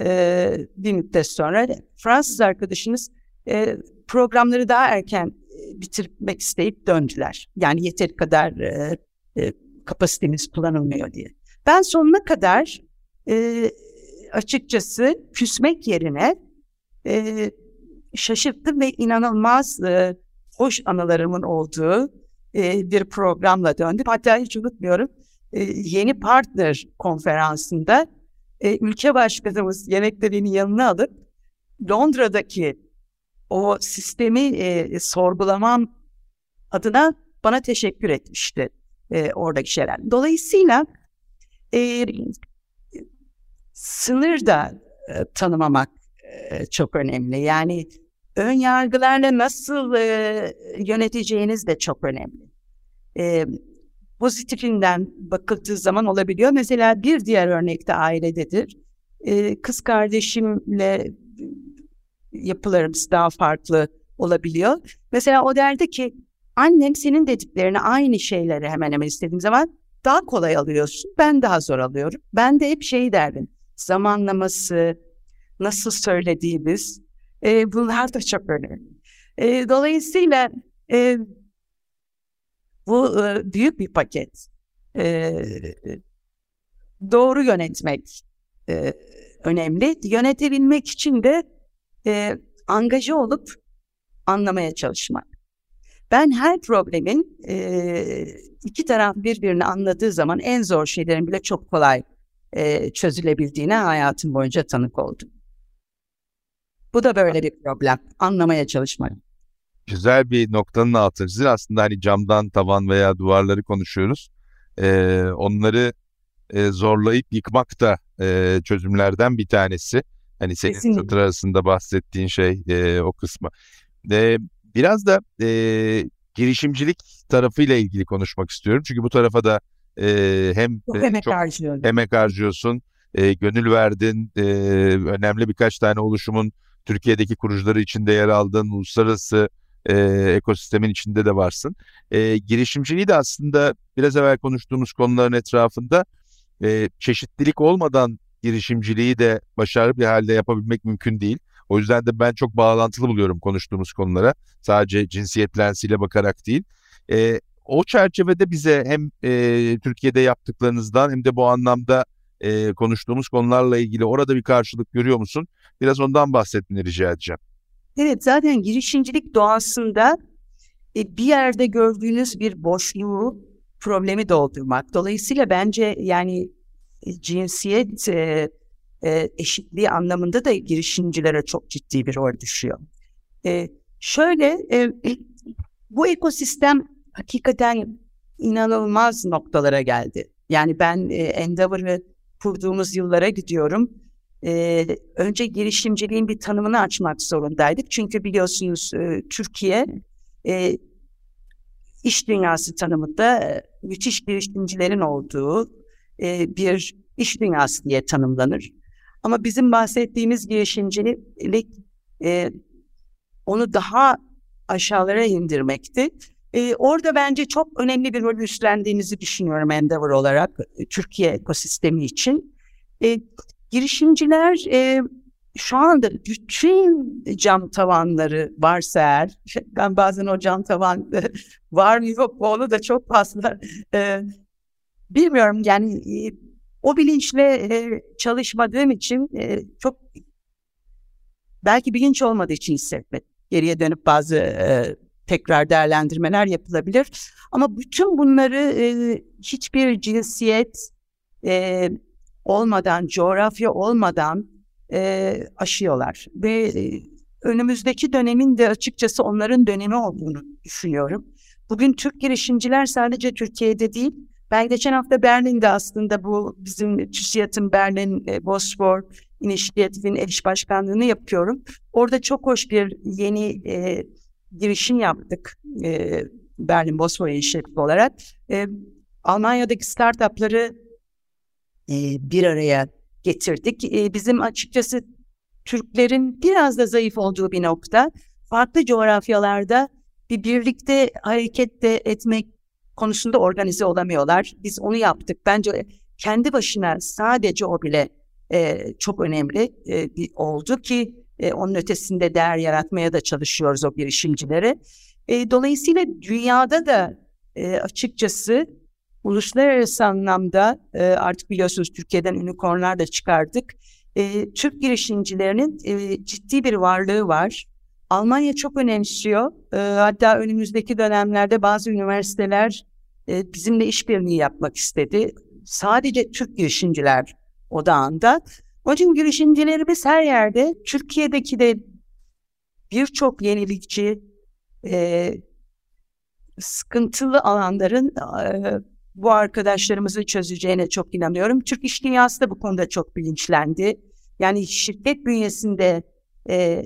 e, bir müddet sonra Fransız arkadaşımız e, programları daha erken bitirmek isteyip döndüler. Yani yeteri kadar e, e, kapasitemiz kullanılmıyor diye. Ben sonuna kadar e, açıkçası küsmek yerine e, şaşırttım ve inanılmaz e, hoş anılarımın olduğu e, bir programla döndüm. Hatta hiç unutmuyorum e, yeni partner konferansında e, ülke başkanımız yemeklerini yanına alıp Londra'daki o sistemi e, sorgulamam adına bana teşekkür etmişti e, oradaki şeyler. Dolayısıyla e, sınır da e, tanımamak e, çok önemli. Yani ön yargılarla nasıl e, yöneteceğiniz de çok önemli. E, pozitifinden bakıldığı zaman olabiliyor. Mesela bir diğer örnekte ailededir. E, kız kardeşimle yapılarımız daha farklı olabiliyor. Mesela o derdi ki annem senin dediklerini aynı şeyleri hemen hemen istediğim zaman daha kolay alıyorsun. Ben daha zor alıyorum. Ben de hep şey derdim. Zamanlaması, nasıl söylediğimiz e, bunlar da çok önemli. E, dolayısıyla e, bu e, büyük bir paket. E, doğru yönetmek e, önemli. Yönetebilmek için de e, angaja olup anlamaya çalışmak. Ben her problemin e, iki taraf birbirini anladığı zaman en zor şeylerin bile çok kolay e, çözülebildiğine hayatım boyunca tanık oldum. Bu da böyle bir problem. Anlamaya çalışmak. Güzel bir noktanın altını çizin. Aslında hani camdan tavan veya duvarları konuşuyoruz. Ee, onları e, zorlayıp yıkmak da e, çözümlerden bir tanesi. Hani senin Kesinlikle. satır arasında bahsettiğin şey e, o kısmı. E, biraz da e, girişimcilik tarafıyla ilgili konuşmak istiyorum. Çünkü bu tarafa da e, hem çok emek, çok harcıyorsun. emek harcıyorsun, e, gönül verdin, e, önemli birkaç tane oluşumun Türkiye'deki kurucuları içinde yer aldın, uluslararası e, ekosistemin içinde de varsın. E, girişimciliği de aslında biraz evvel konuştuğumuz konuların etrafında e, çeşitlilik olmadan girişimciliği de başarılı bir halde yapabilmek mümkün değil. O yüzden de ben çok bağlantılı buluyorum konuştuğumuz konulara. Sadece cinsiyet lensiyle bakarak değil. E, o çerçevede bize hem e, Türkiye'de yaptıklarınızdan hem de bu anlamda e, konuştuğumuz konularla ilgili orada bir karşılık görüyor musun? Biraz ondan bahsetmeni rica edeceğim. Evet zaten girişimcilik doğasında e, bir yerde gördüğünüz bir boşluğu problemi doldurmak. Dolayısıyla bence yani cinsiyet e, e, eşitliği anlamında da girişimcilere çok ciddi bir rol düşüyor. E, şöyle e, bu ekosistem hakikaten inanılmaz noktalara geldi. Yani ben e, Endeavor'ı kurduğumuz yıllara gidiyorum. E, önce girişimciliğin bir tanımını açmak zorundaydık. Çünkü biliyorsunuz e, Türkiye e, iş dünyası tanımında e, müthiş girişimcilerin olduğu, e, bir iş dünyası diye tanımlanır. Ama bizim bahsettiğimiz girişimcilik e, onu daha aşağılara indirmekti. E, orada bence çok önemli bir rol üstlendiğinizi düşünüyorum Endeavor olarak e, Türkiye ekosistemi için. E, girişimciler e, şu anda bütün cam tavanları varsa eğer, [LAUGHS] ben bazen o cam tavan var mı yok mu onu da çok fazla e, bilmiyorum yani e, o bilinçle e, çalışmadığım için e, çok belki bilinç olmadığı için hissetmedim. Geriye dönüp bazı e, tekrar değerlendirmeler yapılabilir. Ama bütün bunları e, hiçbir cinsiyet e, olmadan, coğrafya olmadan e, aşıyorlar. Ve e, önümüzdeki dönemin de açıkçası onların dönemi olduğunu düşünüyorum. Bugün Türk girişimciler sadece Türkiye'de değil, ben geçen hafta Berlin'de aslında bu bizim TÜSİAD'ın Berlin e, Bosfor İnisiyatifin eş başkanlığını yapıyorum. Orada çok hoş bir yeni e, girişim yaptık e, Berlin Bosfor İnisiyatifi olarak. E, Almanya'daki startupları e, bir araya getirdik. E, bizim açıkçası Türklerin biraz da zayıf olduğu bir nokta. Farklı coğrafyalarda bir birlikte hareket de etmek konusunda organize olamıyorlar. Biz onu yaptık. Bence kendi başına sadece o bile e, çok önemli e, bir oldu ki e, onun ötesinde değer yaratmaya da çalışıyoruz o girişimcilere. E, dolayısıyla dünyada da e, açıkçası uluslararası anlamda e, artık biliyorsunuz Türkiye'den unicornlar da çıkardık. E, Türk girişimcilerinin e, ciddi bir varlığı var. Almanya çok önemsiyor. E, hatta önümüzdeki dönemlerde bazı üniversiteler e, bizimle işbirliği yapmak istedi. Sadece Türk girişimciler odağında. Onun girişimcilerimiz her yerde. Türkiye'deki de birçok yenilikçi, e, sıkıntılı alanların e, bu arkadaşlarımızın çözeceğine çok inanıyorum. Türk iş dünyası da bu konuda çok bilinçlendi. Yani şirket bünyesinde e,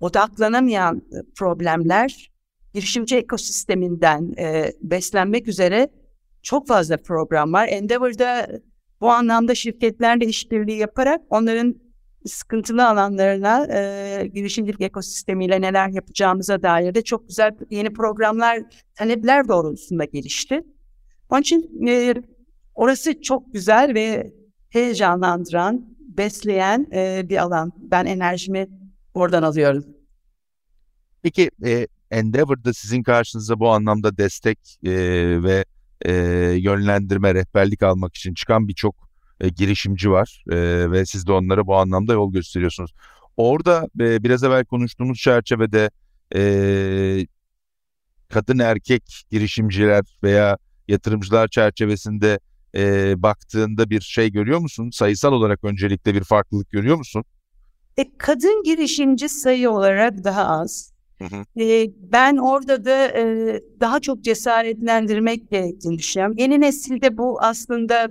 odaklanamayan problemler girişimci ekosisteminden e, beslenmek üzere çok fazla program var. Endeavor'da bu anlamda şirketlerle işbirliği yaparak onların sıkıntılı alanlarına e, girişimcilik ekosistemiyle neler yapacağımıza dair de çok güzel yeni programlar, talepler doğrultusunda gelişti. Onun için e, orası çok güzel ve heyecanlandıran, besleyen e, bir alan. Ben enerjimi oradan alıyorum. Peki e, Endeavor'da sizin karşınıza bu anlamda destek e, ve e, yönlendirme, rehberlik almak için çıkan birçok e, girişimci var e, ve siz de onlara bu anlamda yol gösteriyorsunuz. Orada e, biraz evvel konuştuğumuz çerçevede e, kadın erkek girişimciler veya yatırımcılar çerçevesinde e, baktığında bir şey görüyor musun? Sayısal olarak öncelikle bir farklılık görüyor musun? E, kadın girişimci sayı olarak daha az. Hı hı. E, ben orada da e, daha çok cesaretlendirmek gerektiğini düşünüyorum. Yeni nesilde bu aslında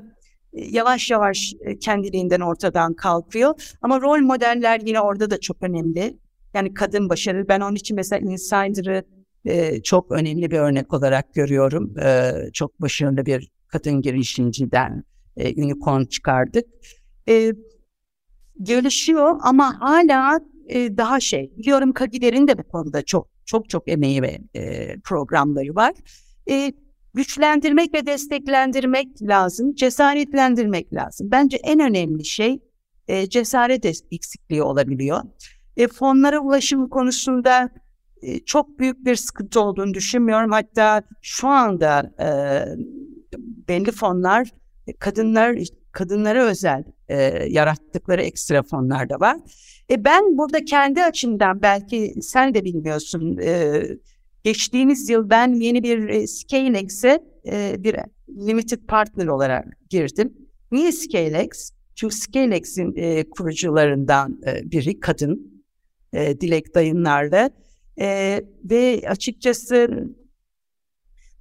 yavaş yavaş kendiliğinden ortadan kalkıyor. Ama rol modeller yine orada da çok önemli. Yani kadın başarı. Ben onun için mesela Insider'ı e, çok önemli bir örnek olarak görüyorum. E, çok başarılı bir kadın girişimciden e, unicorn çıkardık. E, gelişiyor ama hala e, daha şey. Biliyorum Kagider'in de bu konuda çok çok çok emeği ve e, programları var. E, güçlendirmek ve desteklendirmek lazım, cesaretlendirmek lazım. Bence en önemli şey e, cesaret eksikliği olabiliyor. E, fonlara ulaşım konusunda e, çok büyük bir sıkıntı olduğunu düşünmüyorum. Hatta şu anda e, belli fonlar kadınlar kadınlara özel e, yarattıkları ekstra fonlar da var. E ben burada kendi açımdan belki sen de bilmiyorsun. E, geçtiğimiz yıl ben yeni bir e, ScaleX'e e, bir limited partner olarak girdim. Niye ScaleX? Çünkü ScaleX'in e, kurucularından e, biri kadın. E, Dilek Dayınlar'da. E, ve açıkçası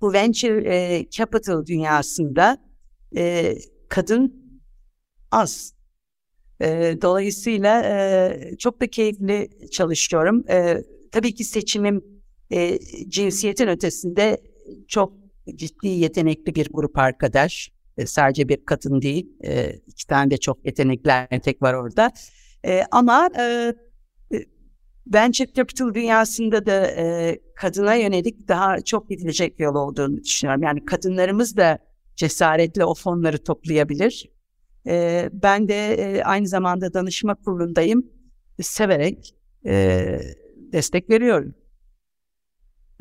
bu venture e, capital dünyasında e, kadın az. E, dolayısıyla e, çok da keyifli çalışıyorum. E, tabii ki seçimim e, cinsiyetin ötesinde çok ciddi yetenekli bir grup arkadaş. E, sadece bir kadın değil, e, iki tane de çok yetenekli erkek var orada. E, ama e, venture capital dünyasında da e, kadına yönelik daha çok gidilecek yol olduğunu düşünüyorum. Yani kadınlarımız da cesaretle o fonları toplayabilir. E, ben de e, aynı zamanda danışma kurulundayım. Severek e, destek veriyorum.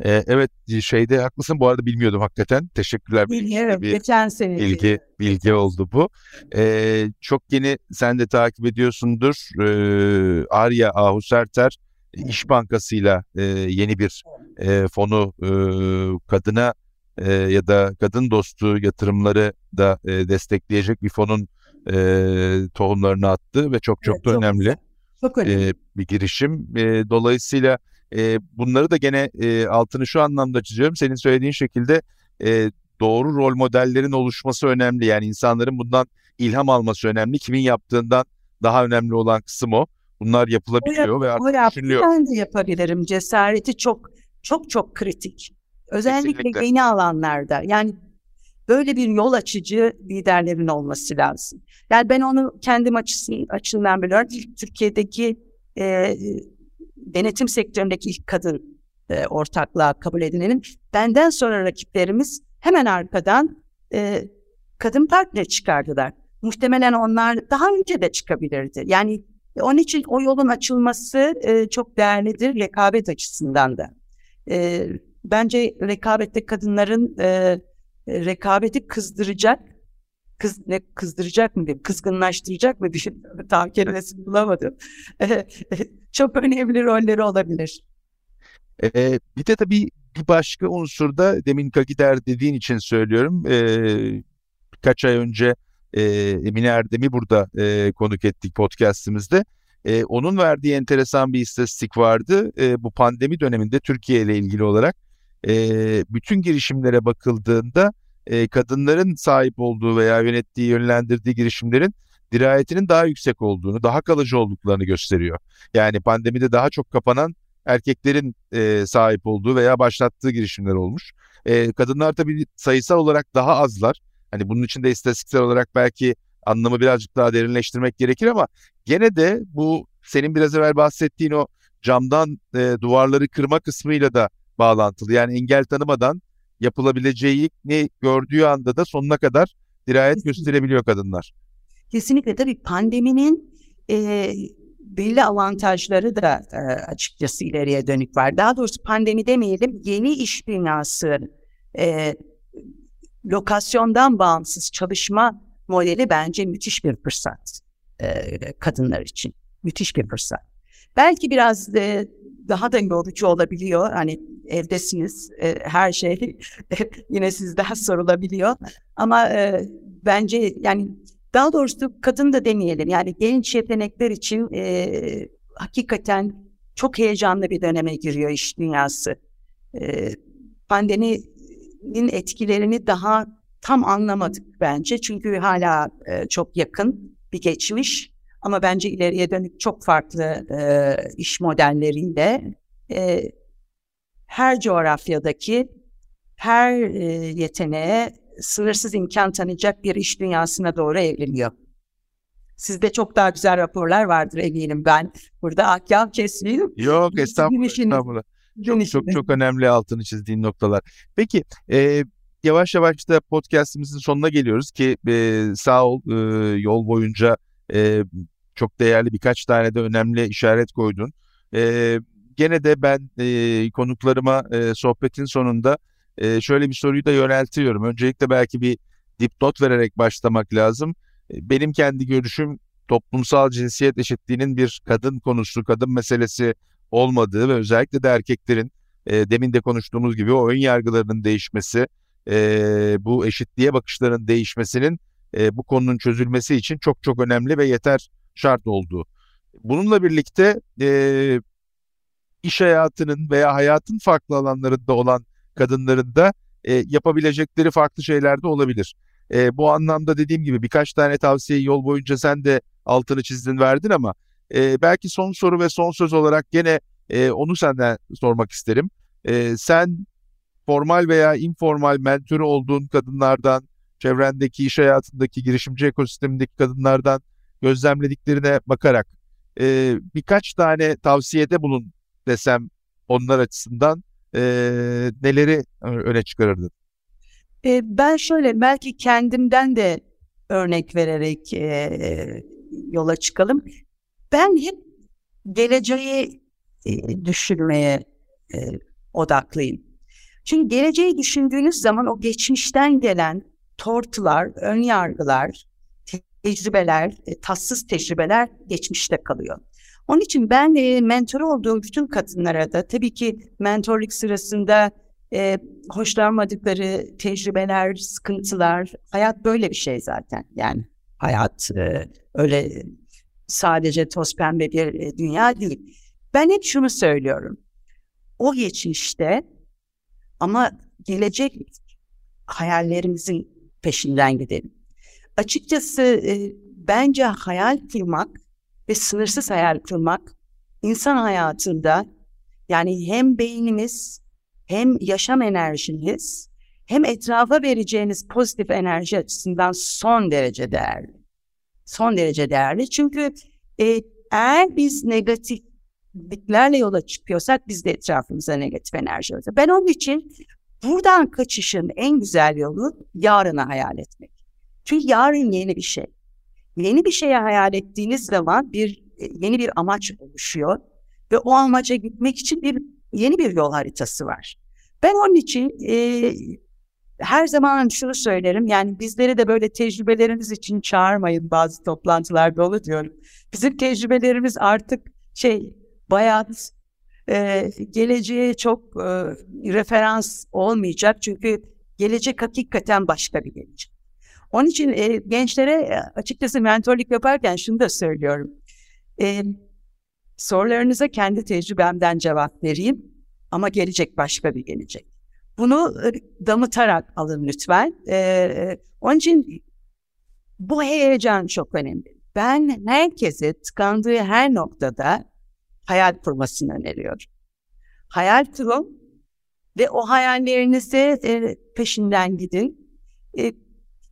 Ee, evet şeyde haklısın bu arada bilmiyordum hakikaten. Teşekkürler. Bilmiyorum. Bir geçen sene. Bilgi, bilgi oldu bu. Ee, çok yeni sen de takip ediyorsundur. Ee, Arya Ahuserter İş Bankası'yla e, yeni bir e, fonu e, kadına e, ya da kadın dostu yatırımları da e, destekleyecek bir fonun e, tohumlarını attı ve çok çok Evet, da çok önemli güzel. Çok önemli. e, bir girişim. E, dolayısıyla e, bunları da gene e, altını şu anlamda çiziyorum. Senin söylediğin şekilde e, doğru rol modellerin oluşması önemli. Yani insanların bundan ilham alması önemli. Kimin yaptığından daha önemli olan kısım o. Bunlar yapılabiliyor ve O artık yaptı düşünülüyor. ben de yapabilirim. Cesareti çok çok çok kritik. Özellikle yeni alanlarda. Yani böyle bir yol açıcı liderlerin olması lazım. Yani ben onu kendim açısından, açımdan biliyorum. İlk Türkiye'deki e, denetim sektöründeki ilk kadın e, ortaklığa kabul edilenin. Benden sonra rakiplerimiz hemen arkadan e, kadın partner çıkardılar. Muhtemelen onlar daha önce de çıkabilirdi. Yani onun için o yolun açılması e, çok değerlidir rekabet açısından da. E, bence rekabette kadınların e, rekabeti kızdıracak, kız ne kızdıracak mı diyeyim, kızgınlaştıracak mı diyeyim, [LAUGHS] tam kelimesini bulamadım. E, [LAUGHS] çok önemli rolleri olabilir. Ee, bir de tabii bir başka unsur da demin Kagider dediğin için söylüyorum. Ee, birkaç ay önce e, Emine Erdem'i burada e, konuk ettik podcastimizde. E, onun verdiği enteresan bir istatistik vardı. E, bu pandemi döneminde Türkiye ile ilgili olarak e, bütün girişimlere bakıldığında e, kadınların sahip olduğu veya yönettiği, yönlendirdiği girişimlerin dirayetinin daha yüksek olduğunu, daha kalıcı olduklarını gösteriyor. Yani pandemide daha çok kapanan erkeklerin e, sahip olduğu veya başlattığı girişimler olmuş. E, kadınlar tabii sayısal olarak daha azlar. Hani bunun için de istatistiksel olarak belki anlamı birazcık daha derinleştirmek gerekir ama gene de bu senin biraz evvel bahsettiğin o camdan e, duvarları kırma kısmıyla da bağlantılı. Yani engel tanımadan yapılabileceğini gördüğü anda da sonuna kadar dirayet Kesinlikle. gösterebiliyor kadınlar. Kesinlikle tabii pandeminin e, belli avantajları da e, açıkçası ileriye dönük var. Daha doğrusu pandemi demeyelim, yeni iş dünyası e, lokasyondan bağımsız çalışma modeli bence müthiş bir fırsat e, kadınlar için. Müthiş bir fırsat. Belki biraz e, daha da yorucu olabiliyor. Hani evdesiniz, e, her şey [LAUGHS] yine sizden sorulabiliyor. Ama e, bence yani daha doğrusu kadın da demeyelim. Yani genç yetenekler için e, hakikaten çok heyecanlı bir döneme giriyor iş dünyası. E, pandeminin etkilerini daha tam anlamadık bence. Çünkü hala e, çok yakın bir geçmiş. Ama bence ileriye dönük çok farklı e, iş modelleriyle e, her coğrafyadaki her e, yeteneğe sınırsız imkan tanıyacak bir iş dünyasına doğru evriliyor. Sizde çok daha güzel raporlar vardır eminim ben. Burada ahkam kesmeyeyim. Yok estağfurullah. işiniz- estağfurullah. Çok işiniz. çok önemli altını çizdiğin noktalar. Peki e, yavaş yavaş da podcastimizin sonuna geliyoruz ki e, sağ ol e, yol boyunca e, çok değerli birkaç tane de önemli işaret koydun. E, gene de ben e, konuklarıma e, sohbetin sonunda e, şöyle bir soruyu da yöneltiyorum. Öncelikle belki bir dipnot vererek başlamak lazım. E, Benim kendi görüşüm toplumsal cinsiyet eşitliğinin bir kadın konusu, kadın meselesi olmadığı ve özellikle de erkeklerin e, demin de konuştuğumuz gibi o ön yargılarının değişmesi, e, bu eşitliğe bakışların değişmesinin e, bu konunun çözülmesi için çok çok önemli ve yeter şart olduğu. Bununla birlikte e, iş hayatının veya hayatın farklı alanlarında olan kadınların da e, yapabilecekleri farklı şeyler de olabilir. E, bu anlamda dediğim gibi birkaç tane tavsiyeyi yol boyunca sen de altını çizdin verdin ama e, belki son soru ve son söz olarak gene e, onu senden sormak isterim. E, sen formal veya informal mentörü olduğun kadınlardan, çevrendeki iş hayatındaki girişimci ekosistemindeki kadınlardan gözlemlediklerine bakarak e, birkaç tane tavsiyede bulun desem onlar açısından e, neleri öne çıkarırdın? E, ben şöyle belki kendimden de örnek vererek e, yola çıkalım. Ben hep geleceği e, düşünmeye e, odaklıyım. Çünkü geleceği düşündüğünüz zaman o geçmişten gelen tortular, ön yargılar, tecrübeler, e, tatsız tecrübeler geçmişte kalıyor. Onun için ben e, mentor olduğum bütün kadınlara da tabii ki mentorluk sırasında e, hoşlanmadıkları tecrübeler, sıkıntılar, hayat böyle bir şey zaten. Yani hayat e, öyle sadece toz pembe bir e, dünya değil. Ben hep şunu söylüyorum. O geçmişte ama gelecek hayallerimizin peşinden gidelim. Açıkçası e, bence hayal kurmak ve sınırsız hayal kurmak insan hayatında yani hem beynimiz hem yaşam enerjiniz hem etrafa vereceğiniz pozitif enerji açısından son derece değerli. Son derece değerli çünkü e, eğer biz negatifliklerle yola çıkıyorsak biz de etrafımıza negatif enerji alıyoruz. Ben onun için buradan kaçışın en güzel yolu yarını hayal etmek. Çünkü yarın yeni bir şey. Yeni bir şeye hayal ettiğiniz zaman bir e, yeni bir amaç oluşuyor ve o amaca gitmek için bir yeni bir yol haritası var. Ben onun için e, her zaman şunu söylerim. Yani bizleri de böyle tecrübelerimiz için çağırmayın bazı toplantılarda olur diyorum. Bizim tecrübelerimiz artık şey bayat, e, geleceğe çok e, referans olmayacak. Çünkü gelecek hakikaten başka bir gelecek. Onun için e, gençlere açıkçası mentorluk yaparken şunu da söylüyorum. E, sorularınıza kendi tecrübemden cevap vereyim ama gelecek başka bir gelecek. Bunu damıtarak alın lütfen. Ee, onun için bu heyecan çok önemli. Ben herkese tıkandığı her noktada hayal kurmasını öneriyorum. Hayal kurun ve o hayallerinize e, peşinden gidin. E,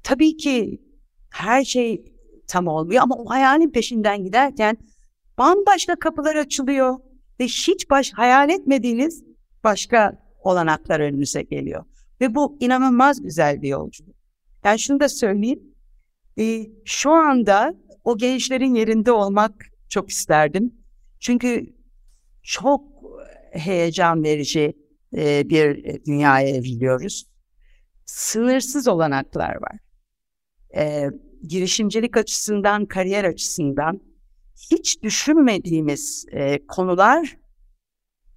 tabii ki her şey tam olmuyor ama o hayalin peşinden giderken bambaşka kapılar açılıyor ve hiç baş hayal etmediğiniz başka olanaklar önümüze geliyor. Ve bu inanılmaz güzel bir yolculuk. Yani şunu da söyleyeyim. E, şu anda o gençlerin yerinde olmak çok isterdim. Çünkü çok heyecan verici e, bir dünyaya evriliyoruz. Sınırsız olanaklar var. E, girişimcilik açısından, kariyer açısından hiç düşünmediğimiz e, konular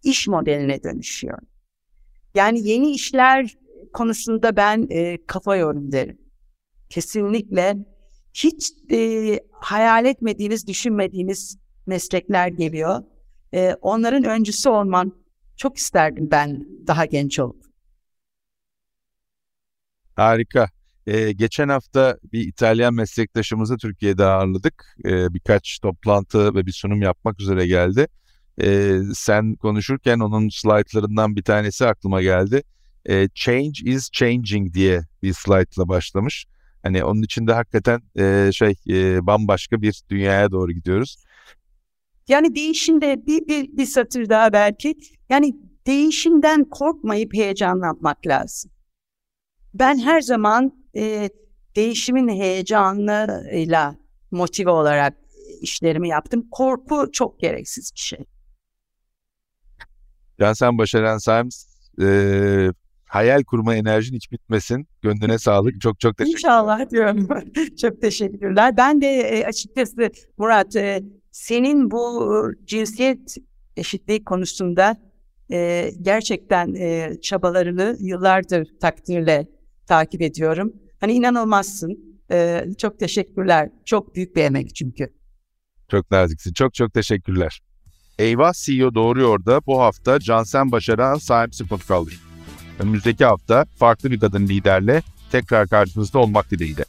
iş modeline dönüşüyor. Yani yeni işler konusunda ben e, kafa yorum derim. Kesinlikle hiç e, hayal etmediğiniz, düşünmediğiniz meslekler geliyor. E, onların öncüsü olman çok isterdim ben daha genç olup. Harika. Ee, geçen hafta bir İtalyan meslektaşımızı Türkiye'de ağırladık. Ee, birkaç toplantı ve bir sunum yapmak üzere geldi e, sen konuşurken onun slaytlarından bir tanesi aklıma geldi. E, Change is changing diye bir slaytla başlamış. Hani onun içinde hakikaten e, şey e, bambaşka bir dünyaya doğru gidiyoruz. Yani değişimde bir, bir, bir satır daha belki. Yani değişimden korkmayıp heyecanlanmak lazım. Ben her zaman e, değişimin heyecanıyla motive olarak işlerimi yaptım. Korku çok gereksiz bir şey. Cansen Başaran Sims e, hayal kurma enerjin hiç bitmesin. Gönlüne sağlık. [LAUGHS] Çok çok teşekkür İnşallah diyorum. [LAUGHS] çok teşekkürler. Ben de e, açıkçası Murat e, senin bu cinsiyet eşitliği konusunda e, gerçekten e, çabalarını yıllardır takdirle takip ediyorum. Hani inanılmazsın. E, çok teşekkürler. Çok büyük bir emek çünkü. Çok naziksin. Çok çok teşekkürler. Eyvah CEO doğuruyor da bu hafta Cansen Başaran sahipsi kaldı. Önümüzdeki hafta farklı bir kadın liderle tekrar karşınızda olmak dileğiyle.